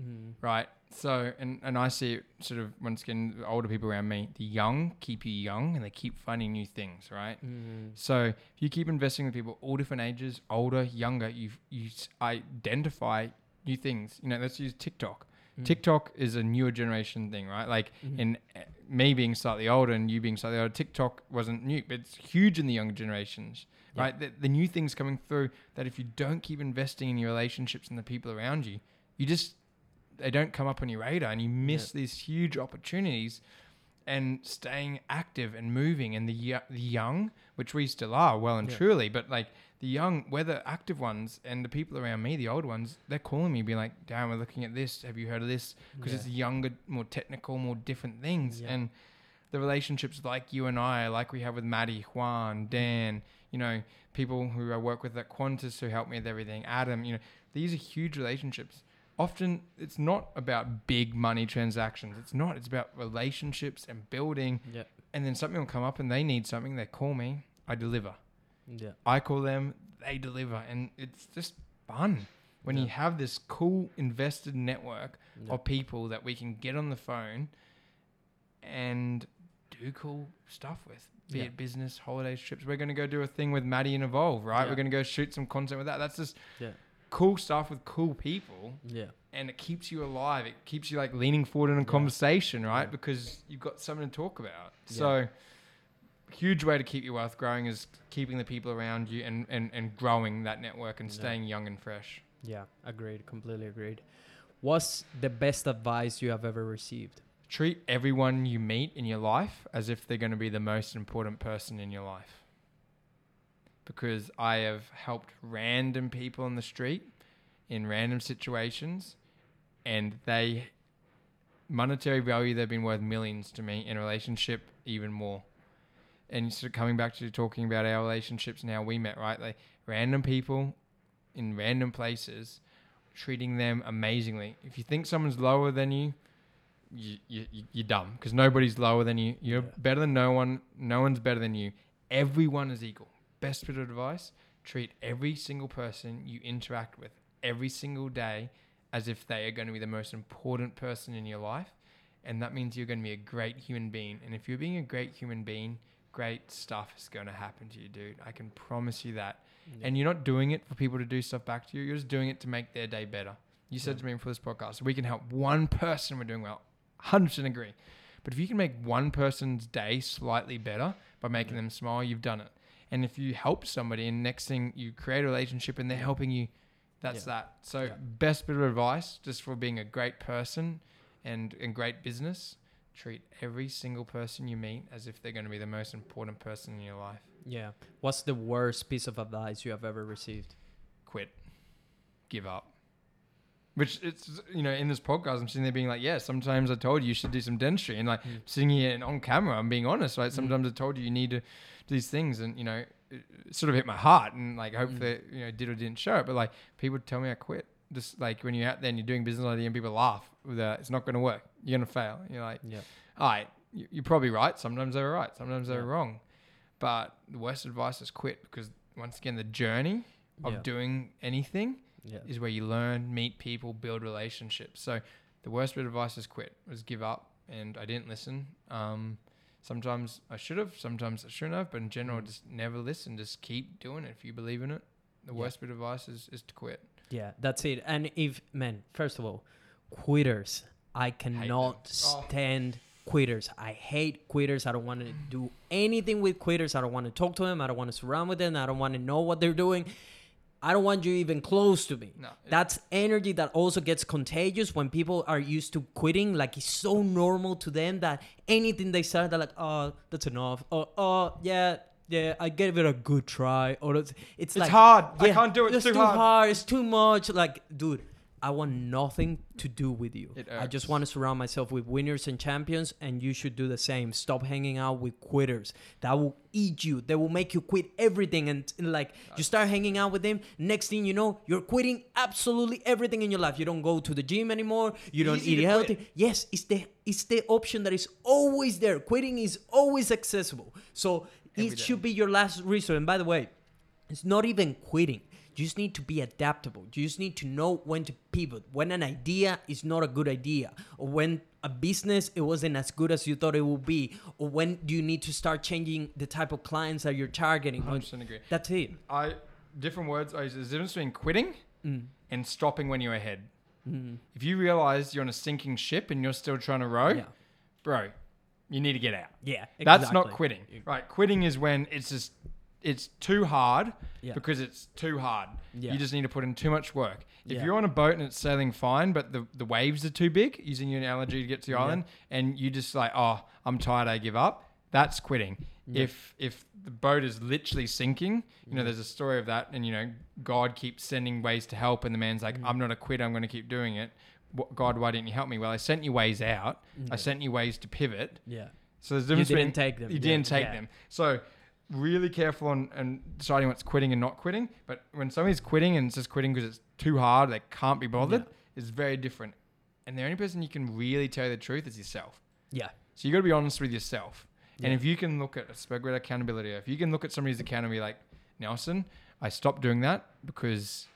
Mm. right? So, and, and I see it sort of once again, the older people around me, the young keep you young and they keep finding new things, right? Mm. So if you keep investing with people all different ages, older, younger, you you identify new things. You know, let's use TikTok. Mm. TikTok is a newer generation thing, right? Like Mhm. in uh, me being slightly older and you being slightly older, TikTok wasn't new, but it's huge in the younger generations, Yeah. right? The, the new things coming through that if you don't keep investing in your relationships and the people around you, you just they don't come up on your radar and you miss these huge opportunities. And staying active and moving, and the the young, which we still are, well and truly, but like the young, whether active ones and the people around me, the old ones, they're calling me, being like, "Damn, we're looking at this. Have you heard of this?" Because Yeah. it's younger, more technical, more different things, and the relationships like you and I, like we have with Maddie, Juan, mm. Dan, you know, people who I work with at Qantas who help me with everything, Adam, you know, these are huge relationships. Often it's not about big money transactions. It's not. It's about relationships and building. Yeah. And then something will come up and they need something. They call me. I deliver. Yeah. I call them. They deliver, and it's just fun when you have this cool invested network Yeah. of people that we can get on the phone and do cool stuff with. Be Yeah. it business, holidays, trips. We're going to go do a thing with Maddie and Evolve, right? Yeah. We're going to go shoot some content with that. That's just Yeah. Cool stuff with cool people. Yeah. And it keeps you alive. It keeps you like leaning forward in a Yeah. conversation, right? Yeah. Because you've got something to talk about. Yeah. So, huge way to keep your wealth growing is keeping the people around you and, and, and growing that network and staying young and fresh. Yeah. Agreed. Completely agreed. What's the best advice you have ever received? treat everyone you meet in your life as if they're going to be the most important person in your life. Because I have helped random people on the street in random situations, and they, monetary value, they've been worth millions to me in a relationship, even more. And sort of coming back to talking about our relationships and how we met, right? Like random people in random places, treating them amazingly. If you think someone's lower than you, you, you, you- you're dumb because nobody's lower than you. You're Yeah. better than no one. No one's better than you. Everyone is equal. Best bit of advice treat every single person you interact with every single day as if they are going to be the most important person in your life. And that means you're going to be a great human being. And if you're being a great human being, great stuff is going to happen to you, dude. I can promise you that. And you're not doing it for people to do stuff back to you. You're just doing it to make their day better. You said Yeah. to me for this podcast, we can help one person. We're doing well. 100% agree. But if you can make one person's day slightly better by making Yeah. them smile, you've done it. And if you help somebody and next thing you create a relationship and they're helping you, that's Yeah. that. So Yeah. best bit of advice just for being a great person and, and great business, treat every single person you meet as if they're going to be the most important person in your life. Yeah. What's the worst piece of advice you have ever received? quit, give up. Which it's you know in this podcast I'm sitting there being like, yeah, sometimes I told you you should do some dentistry, and like Mm. sitting here and on camera, I'm being honest. Right, Mm. sometimes I told you you need to do these things, and you know, sort of hit my heart, and like Mm. hopefully you know did or didn't show it, but like people tell me I quit. Just like when you're out there and you're doing business idea and people laugh, with uh, it's not going to work. You're going to fail. You're like, Yeah. all right, you- you're probably right. Sometimes they're right. Sometimes they're Yeah. wrong. But the worst advice is quit because once again, the journey of Yeah. doing anything Yeah. is where you learn, meet people, build relationships. So the worst bit of advice is quit, was give up, and I didn't listen. Um, sometimes I should have, sometimes I shouldn't have, but in general, Mm. just never listen. Just keep doing it if you believe in it. The Yeah. worst bit of advice is, is to quit. Yeah, that's it. And if man, first of all, quitters. I cannot. Oh. stand quitters. I hate quitters. I don't want to do anything with quitters. I don't want to talk to them. I don't want to surround with them. I don't want to know what they're doing. I don't want you even close to me. No, That's energy that also gets contagious when people are used to quitting. Like it's so normal to them that anything they say, they're like, "Oh, that's enough." Or, "Oh, yeah, yeah, I gave it a good try." Or it's, it's, It's like hard. I can't do it. It's It's too hard. It's too much. Like, dude, I want nothing to do with you. I just want to surround myself with winners and champions, and you should do the same. Stop hanging out with quitters. That will eat you. They will make you quit everything, and, and, like you start hanging out with them. Next thing you know, you're quitting absolutely everything in your life. You don't go to the gym anymore. You don't Easy eat to healthy. quit. Yes, it's the it's the option that is always there. Quitting is always accessible. So Every it day. should be your last resort. And by the way, it's not even quitting. You just need to be adaptable. You just need to know when to pivot. When an idea is not a good idea, or when a business it wasn't as good as you thought it would be, or when do you need to start changing the type of clients that you're targeting. 100% agree. That's it. I different words. I use there's difference between quitting Mm. and stopping when you're ahead. Mm. If you realize you're on a sinking ship and you're still trying to row, Yeah. bro, you need to get out. Yeah. exactly. That's not quitting, right? Quitting is when it's just it's too hard Yeah. because it's too hard. Yeah. You just need to put in too much work. If Yeah. you're on a boat and it's sailing fine, but the, the waves are too big, using your analogy to get to the island, and you just like, oh, I'm tired, I give up. That's quitting. If if the boat is literally sinking, you know, there's a story of that, and you know, God keeps sending ways to help, and the man's like, Mhm. I'm not a quitter, I'm going to keep doing it. God, why didn't you help me? Well, I sent you ways out. I sent you ways to pivot. Yeah. So there's a You difference didn't between- take them. You Yeah, didn't take yeah. them. So really careful on and deciding what's quitting and not quitting. But when somebody's quitting and it's just quitting because it's too hard, they can't be bothered. Yeah. is very different. And the only person you can really tell the truth is yourself. Yeah. So you got to be honest with yourself. And if you can look at, a spoke about accountability, if you can look at somebody's account and be like, Nelson, I stopped doing that because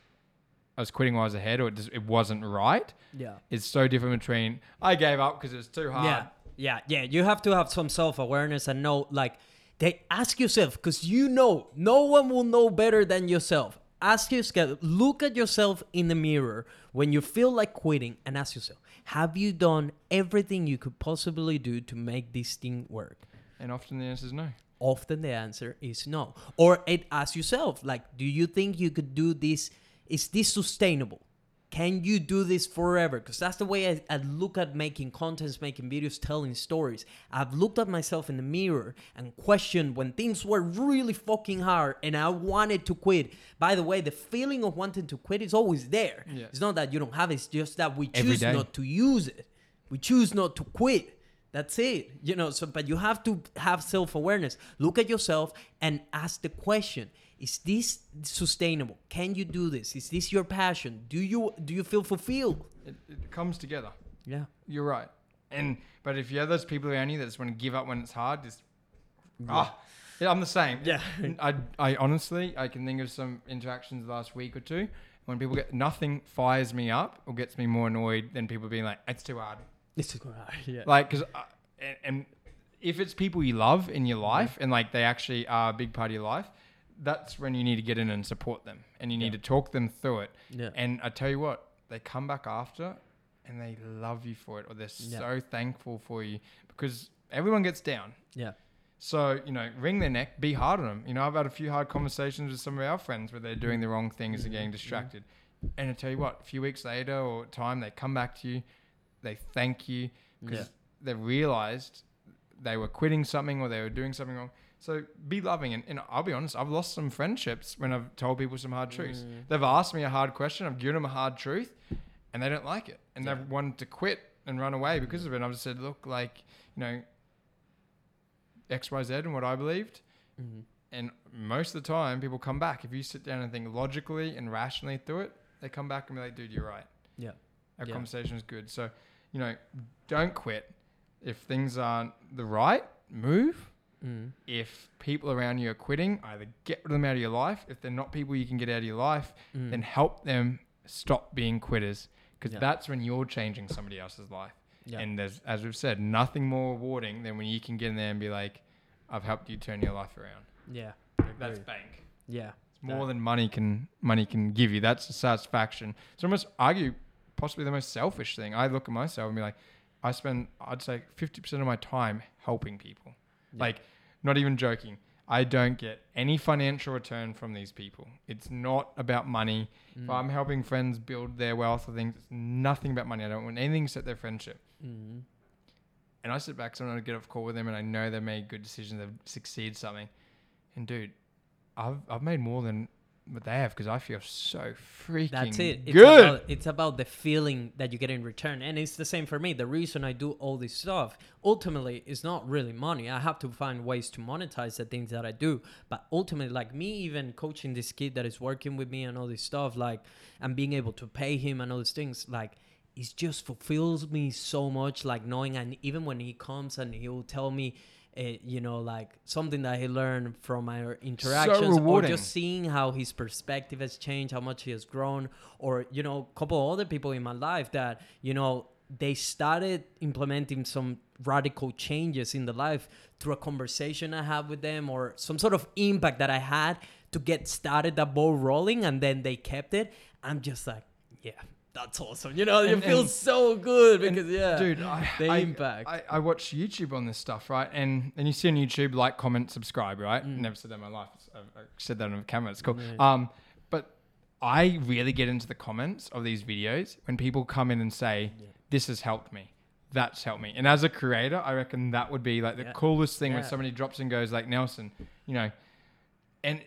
I was quitting while I was ahead or it, just, it wasn't right. Yeah. It's so different between I gave up because it was too hard. Yeah, yeah, yeah. You have to have some self awareness and know, like, they ask yourself because you know no one will know better than yourself. Ask yourself, look at yourself in the mirror when you feel like quitting, and ask yourself, have you done everything you could possibly do to make this thing work? And often the answer is no. Often the answer is no. Or it ask yourself, like, do you think you could do this? Is this sustainable? Can you do this forever? Because that's the way I, I look at making contents, making videos, telling stories. I've looked at myself in the mirror and questioned when things were really fucking hard and I wanted to quit. By the way, the feeling of wanting to quit is always there. Yeah. It's not that you don't have it, it's just that we choose not to use it. We choose not to quit. That's it. You know, so but you have to have self-awareness. Look at yourself and ask the question, is this sustainable? Can you do this? Is this your passion? Do you do you feel fulfilled? It, it comes together. Yeah. You're right. And but if you have those people around you that just want to give up when it's hard, just ah, yeah, I'm the same. Yeah. I I honestly I can think of some interactions last week or two when people get nothing fires me up or gets me more annoyed than people being like it's too hard. It's too hard yeah. Like because and, and if it's people you love in your life and like they actually are a big part of your life, that's when you need to get in and support them and you need to talk them through it. Yeah. And I tell you what, they come back after and they love you for it or they're Yeah. so thankful for you because everyone gets down. yeah. So, you know, wring their neck, be hard on them. You know, I've had a few hard conversations with some of our friends where they're doing the wrong things and getting distracted. And I tell you what, a few weeks later or time, they come back to you, they thank you because Yeah. they realized they were quitting something or they were doing something wrong. So be loving. And, and I'll be honest, I've lost some friendships when I've told people some hard truths. Mm. They've asked me a hard question, I've given them a hard truth, and they don't like it. And Yeah. they've wanted to quit and run away because of it. And I've just said, look, like, you know, X, Y, Z and what I believed. Mhm. And most of the time, people come back. If you sit down and think logically and rationally through it, they come back and be like, dude, you're right. Yeah. Our Yeah. conversation is good. So, you know, don't quit. If things aren't the right, move. Mm. If people around you are quitting, either get them out of your life. If they're not people you can get out of your life, Mm. then help them stop being quitters. Because Yeah. that's when you're changing somebody else's life. Yeah. And there's, as we've said, nothing more rewarding than when you can get in there and be like, I've helped you turn your life around. yeah. That's bank. Yeah. It's more That- than money can money can give you. That's a satisfaction. So I must argue possibly the most selfish thing. I look at myself and be like, I spend I'd say fifty percent of my time helping people. Yeah. Like, not even joking. I don't get any financial return from these people. It's not about money. If Mm. I'm helping friends build their wealth or things, it's nothing about money. I don't want anything except their friendship. Mm. And I sit back sometimes I get off call with them and I know they made good decisions, they've succeeded something. And dude, I've I've made more than what they have because I feel so freaking That's it. It's good. About, it's about the feeling that you get in return. And it's the same for me. The reason I do all this stuff ultimately is not really money. I have to find ways to monetize the things that I do. But ultimately, like me even coaching this kid that is working with me and all this stuff, like, and being able to pay him and all these things, like, it just fulfills me so much. Like, knowing, and even when he comes and he'll tell me, uh, you know, like something that he learned from our interactions, or just seeing how his perspective has changed, how much he has grown, or you know, a couple of other people in my life that you know they started implementing some radical changes in the life through a conversation I had with them or some sort of impact that I had to get started that ball rolling, and then they kept it. I'm just like, yeah. That's awesome. You know, it And- feels and- so good And, because yeah, dude, I, the I, impact. I, I watch YouTube on this stuff, right? And and you see on YouTube, like, comment, subscribe, right? Mm. Never said that in my life. I've said that on camera. It's cool. Yeah. Um, but I really get into the comments of these videos when people come in and say, Yeah. "This has helped me." That's helped me. And as a creator, I reckon that would be like the Yeah. coolest thing when somebody drops and goes like Nelson, you know, and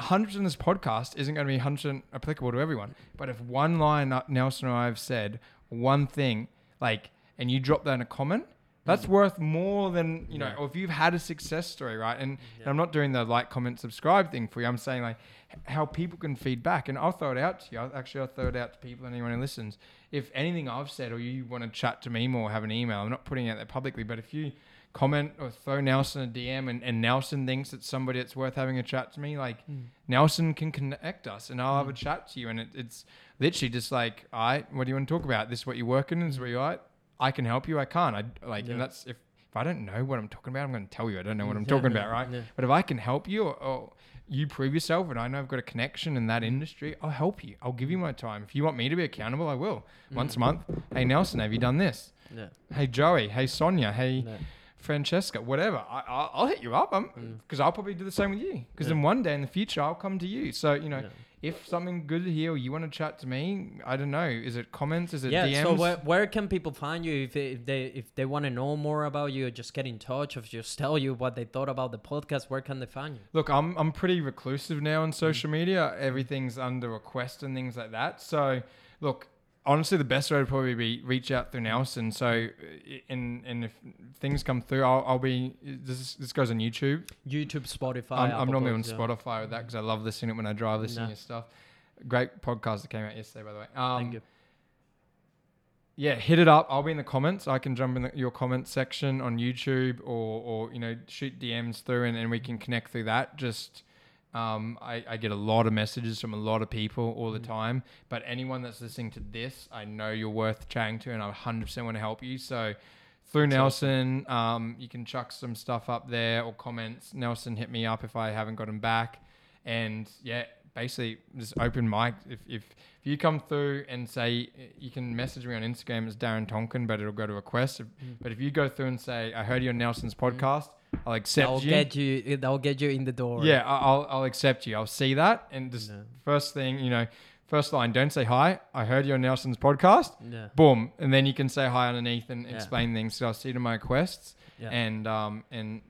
100% of this podcast isn't going to be 100% applicable to everyone. But if one line Nelson or I have said, one thing, like, and you drop that in a comment, That's mm. worth more than you know. Yeah. Or if you've had a success story, right? And, and I'm not doing the like, comment, subscribe thing for you. I'm saying like how people can feed back, and I'll throw it out to you. I'll, actually, I'll throw it out to people and anyone who listens. If anything I've said, or you want to chat to me more, have an email. I'm not putting it out there publicly, but if you comment or throw Nelson a DM, and, and Nelson thinks it's somebody that's worth having a chat to me, like hmm. Nelson can connect us, and I'll have a hmm. chat to you. And it, it's literally just like, all right, what do you want to talk about? This is what you're working. This is hmm. where you're at. I can help you. I can't. I like, Yeah. and that's if if I don't know what I'm talking about, I'm going to tell you I don't know what I'm talking about, right? yeah. But if I can help you, or, or you prove yourself, and I know I've got a connection in that industry, I'll help you. I'll give you my time. If you want me to be accountable, I will. Once a month. Hey Nelson, have you done this? Yeah. Hey Joey. Hey Sonia. Hey. Francesca. Whatever. I, I'll, I'll hit you up. Um, mm. because I'll probably do the same with you. Because Yeah. then one day in the future, I'll come to you. So you know. Yeah. If something good here, or you want to chat to me, I don't know. Is it comments? Is it yeah. DMs? So where, where can people find you if they, if they if they want to know more about you, or just get in touch, or just tell you what they thought about the podcast? Where can they find you? Look, I'm I'm pretty reclusive now on mm. social media. Everything's under request and things like that. So, look, honestly, the best way would probably be reach out through Nelson. So, and and if things come through, I'll, I'll be this this goes on YouTube. YouTube, Spotify. I'm, I'm normally on yeah. Spotify with that because I love listening to it when I drive, listening Nah. to stuff. Great podcast that came out yesterday, by the way. Um, Thank you. yeah, hit it up. I'll be in the comments. I can jump in the, your comment section on YouTube or, or you know shoot DMs through and, and we can connect through that. Just um, I, I get a lot of messages from a lot of people all the time. But anyone that's listening to this, I know you're worth chatting to, and I 100% want to help you. So through That's Nelson, um, you can chuck some stuff up there or comments. Nelson, hit me up if I haven't got him back. And yeah, basically just open mic. If, if if you come through and say you can message me on Instagram as Darren Tonkin, but it'll go to request. If, But if you go through and say I heard you on Nelson's podcast, I'll accept That'll you. get you. That'll get you in the door. Yeah, I- I'll I'll accept you. I'll see that and just Yeah. first thing you know, first line, don't say hi. I heard you on Nelson's podcast. Yeah. Boom, and then you can say hi underneath and Yeah. explain things. So I'll see to my requests Yeah. and um and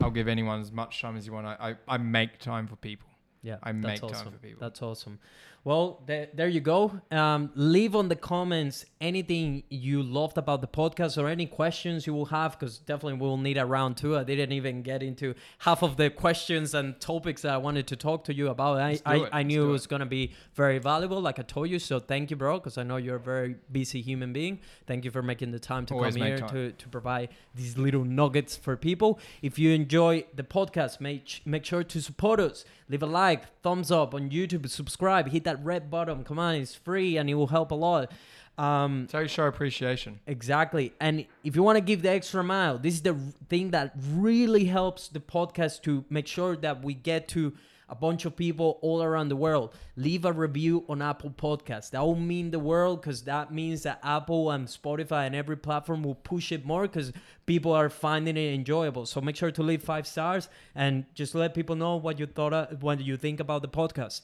I'll give anyone as much time as you want. I I, I make time for people. Yeah, I that's make time awesome. for people. That's awesome. Well, there, there you go. Um, leave on the comments anything you loved about the podcast or any questions you will have, because definitely we'll need a round two. I didn't even get into half of the questions and topics that I wanted to talk to you about. I, I. I knew it it. was going to be very valuable, like I told you. So thank you, bro, because I know you're a very busy human being. Thank you for making the time to Always come here time. to, to provide these little nuggets for people. If you enjoy the podcast, make make sure to support us. Leave a like, thumbs up on YouTube, subscribe, hit that red bottom. Come on, it's free and it will help a lot. Um, you show appreciation. Exactly. And if you want to give the extra mile, this is the thing that really helps the podcast to make sure that we get to a bunch of people all around the world. Leave a review on Apple Podcasts. That will mean the world because that means that Apple and Spotify and every platform will push it more because people are finding it enjoyable. So make sure to leave five stars and just let people know what you thought, uh, what you think about the podcast.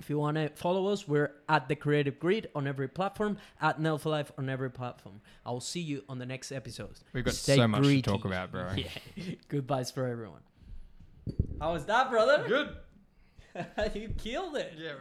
If you want to follow us, we're at the Creative Grit on every platform, at Nelfa Life on every platform. I'll see you on the next episode. We've got Stay so much greedy. to talk about, bro. Yeah. Goodbyes for everyone. How was that, brother? Good. you killed it. Yeah.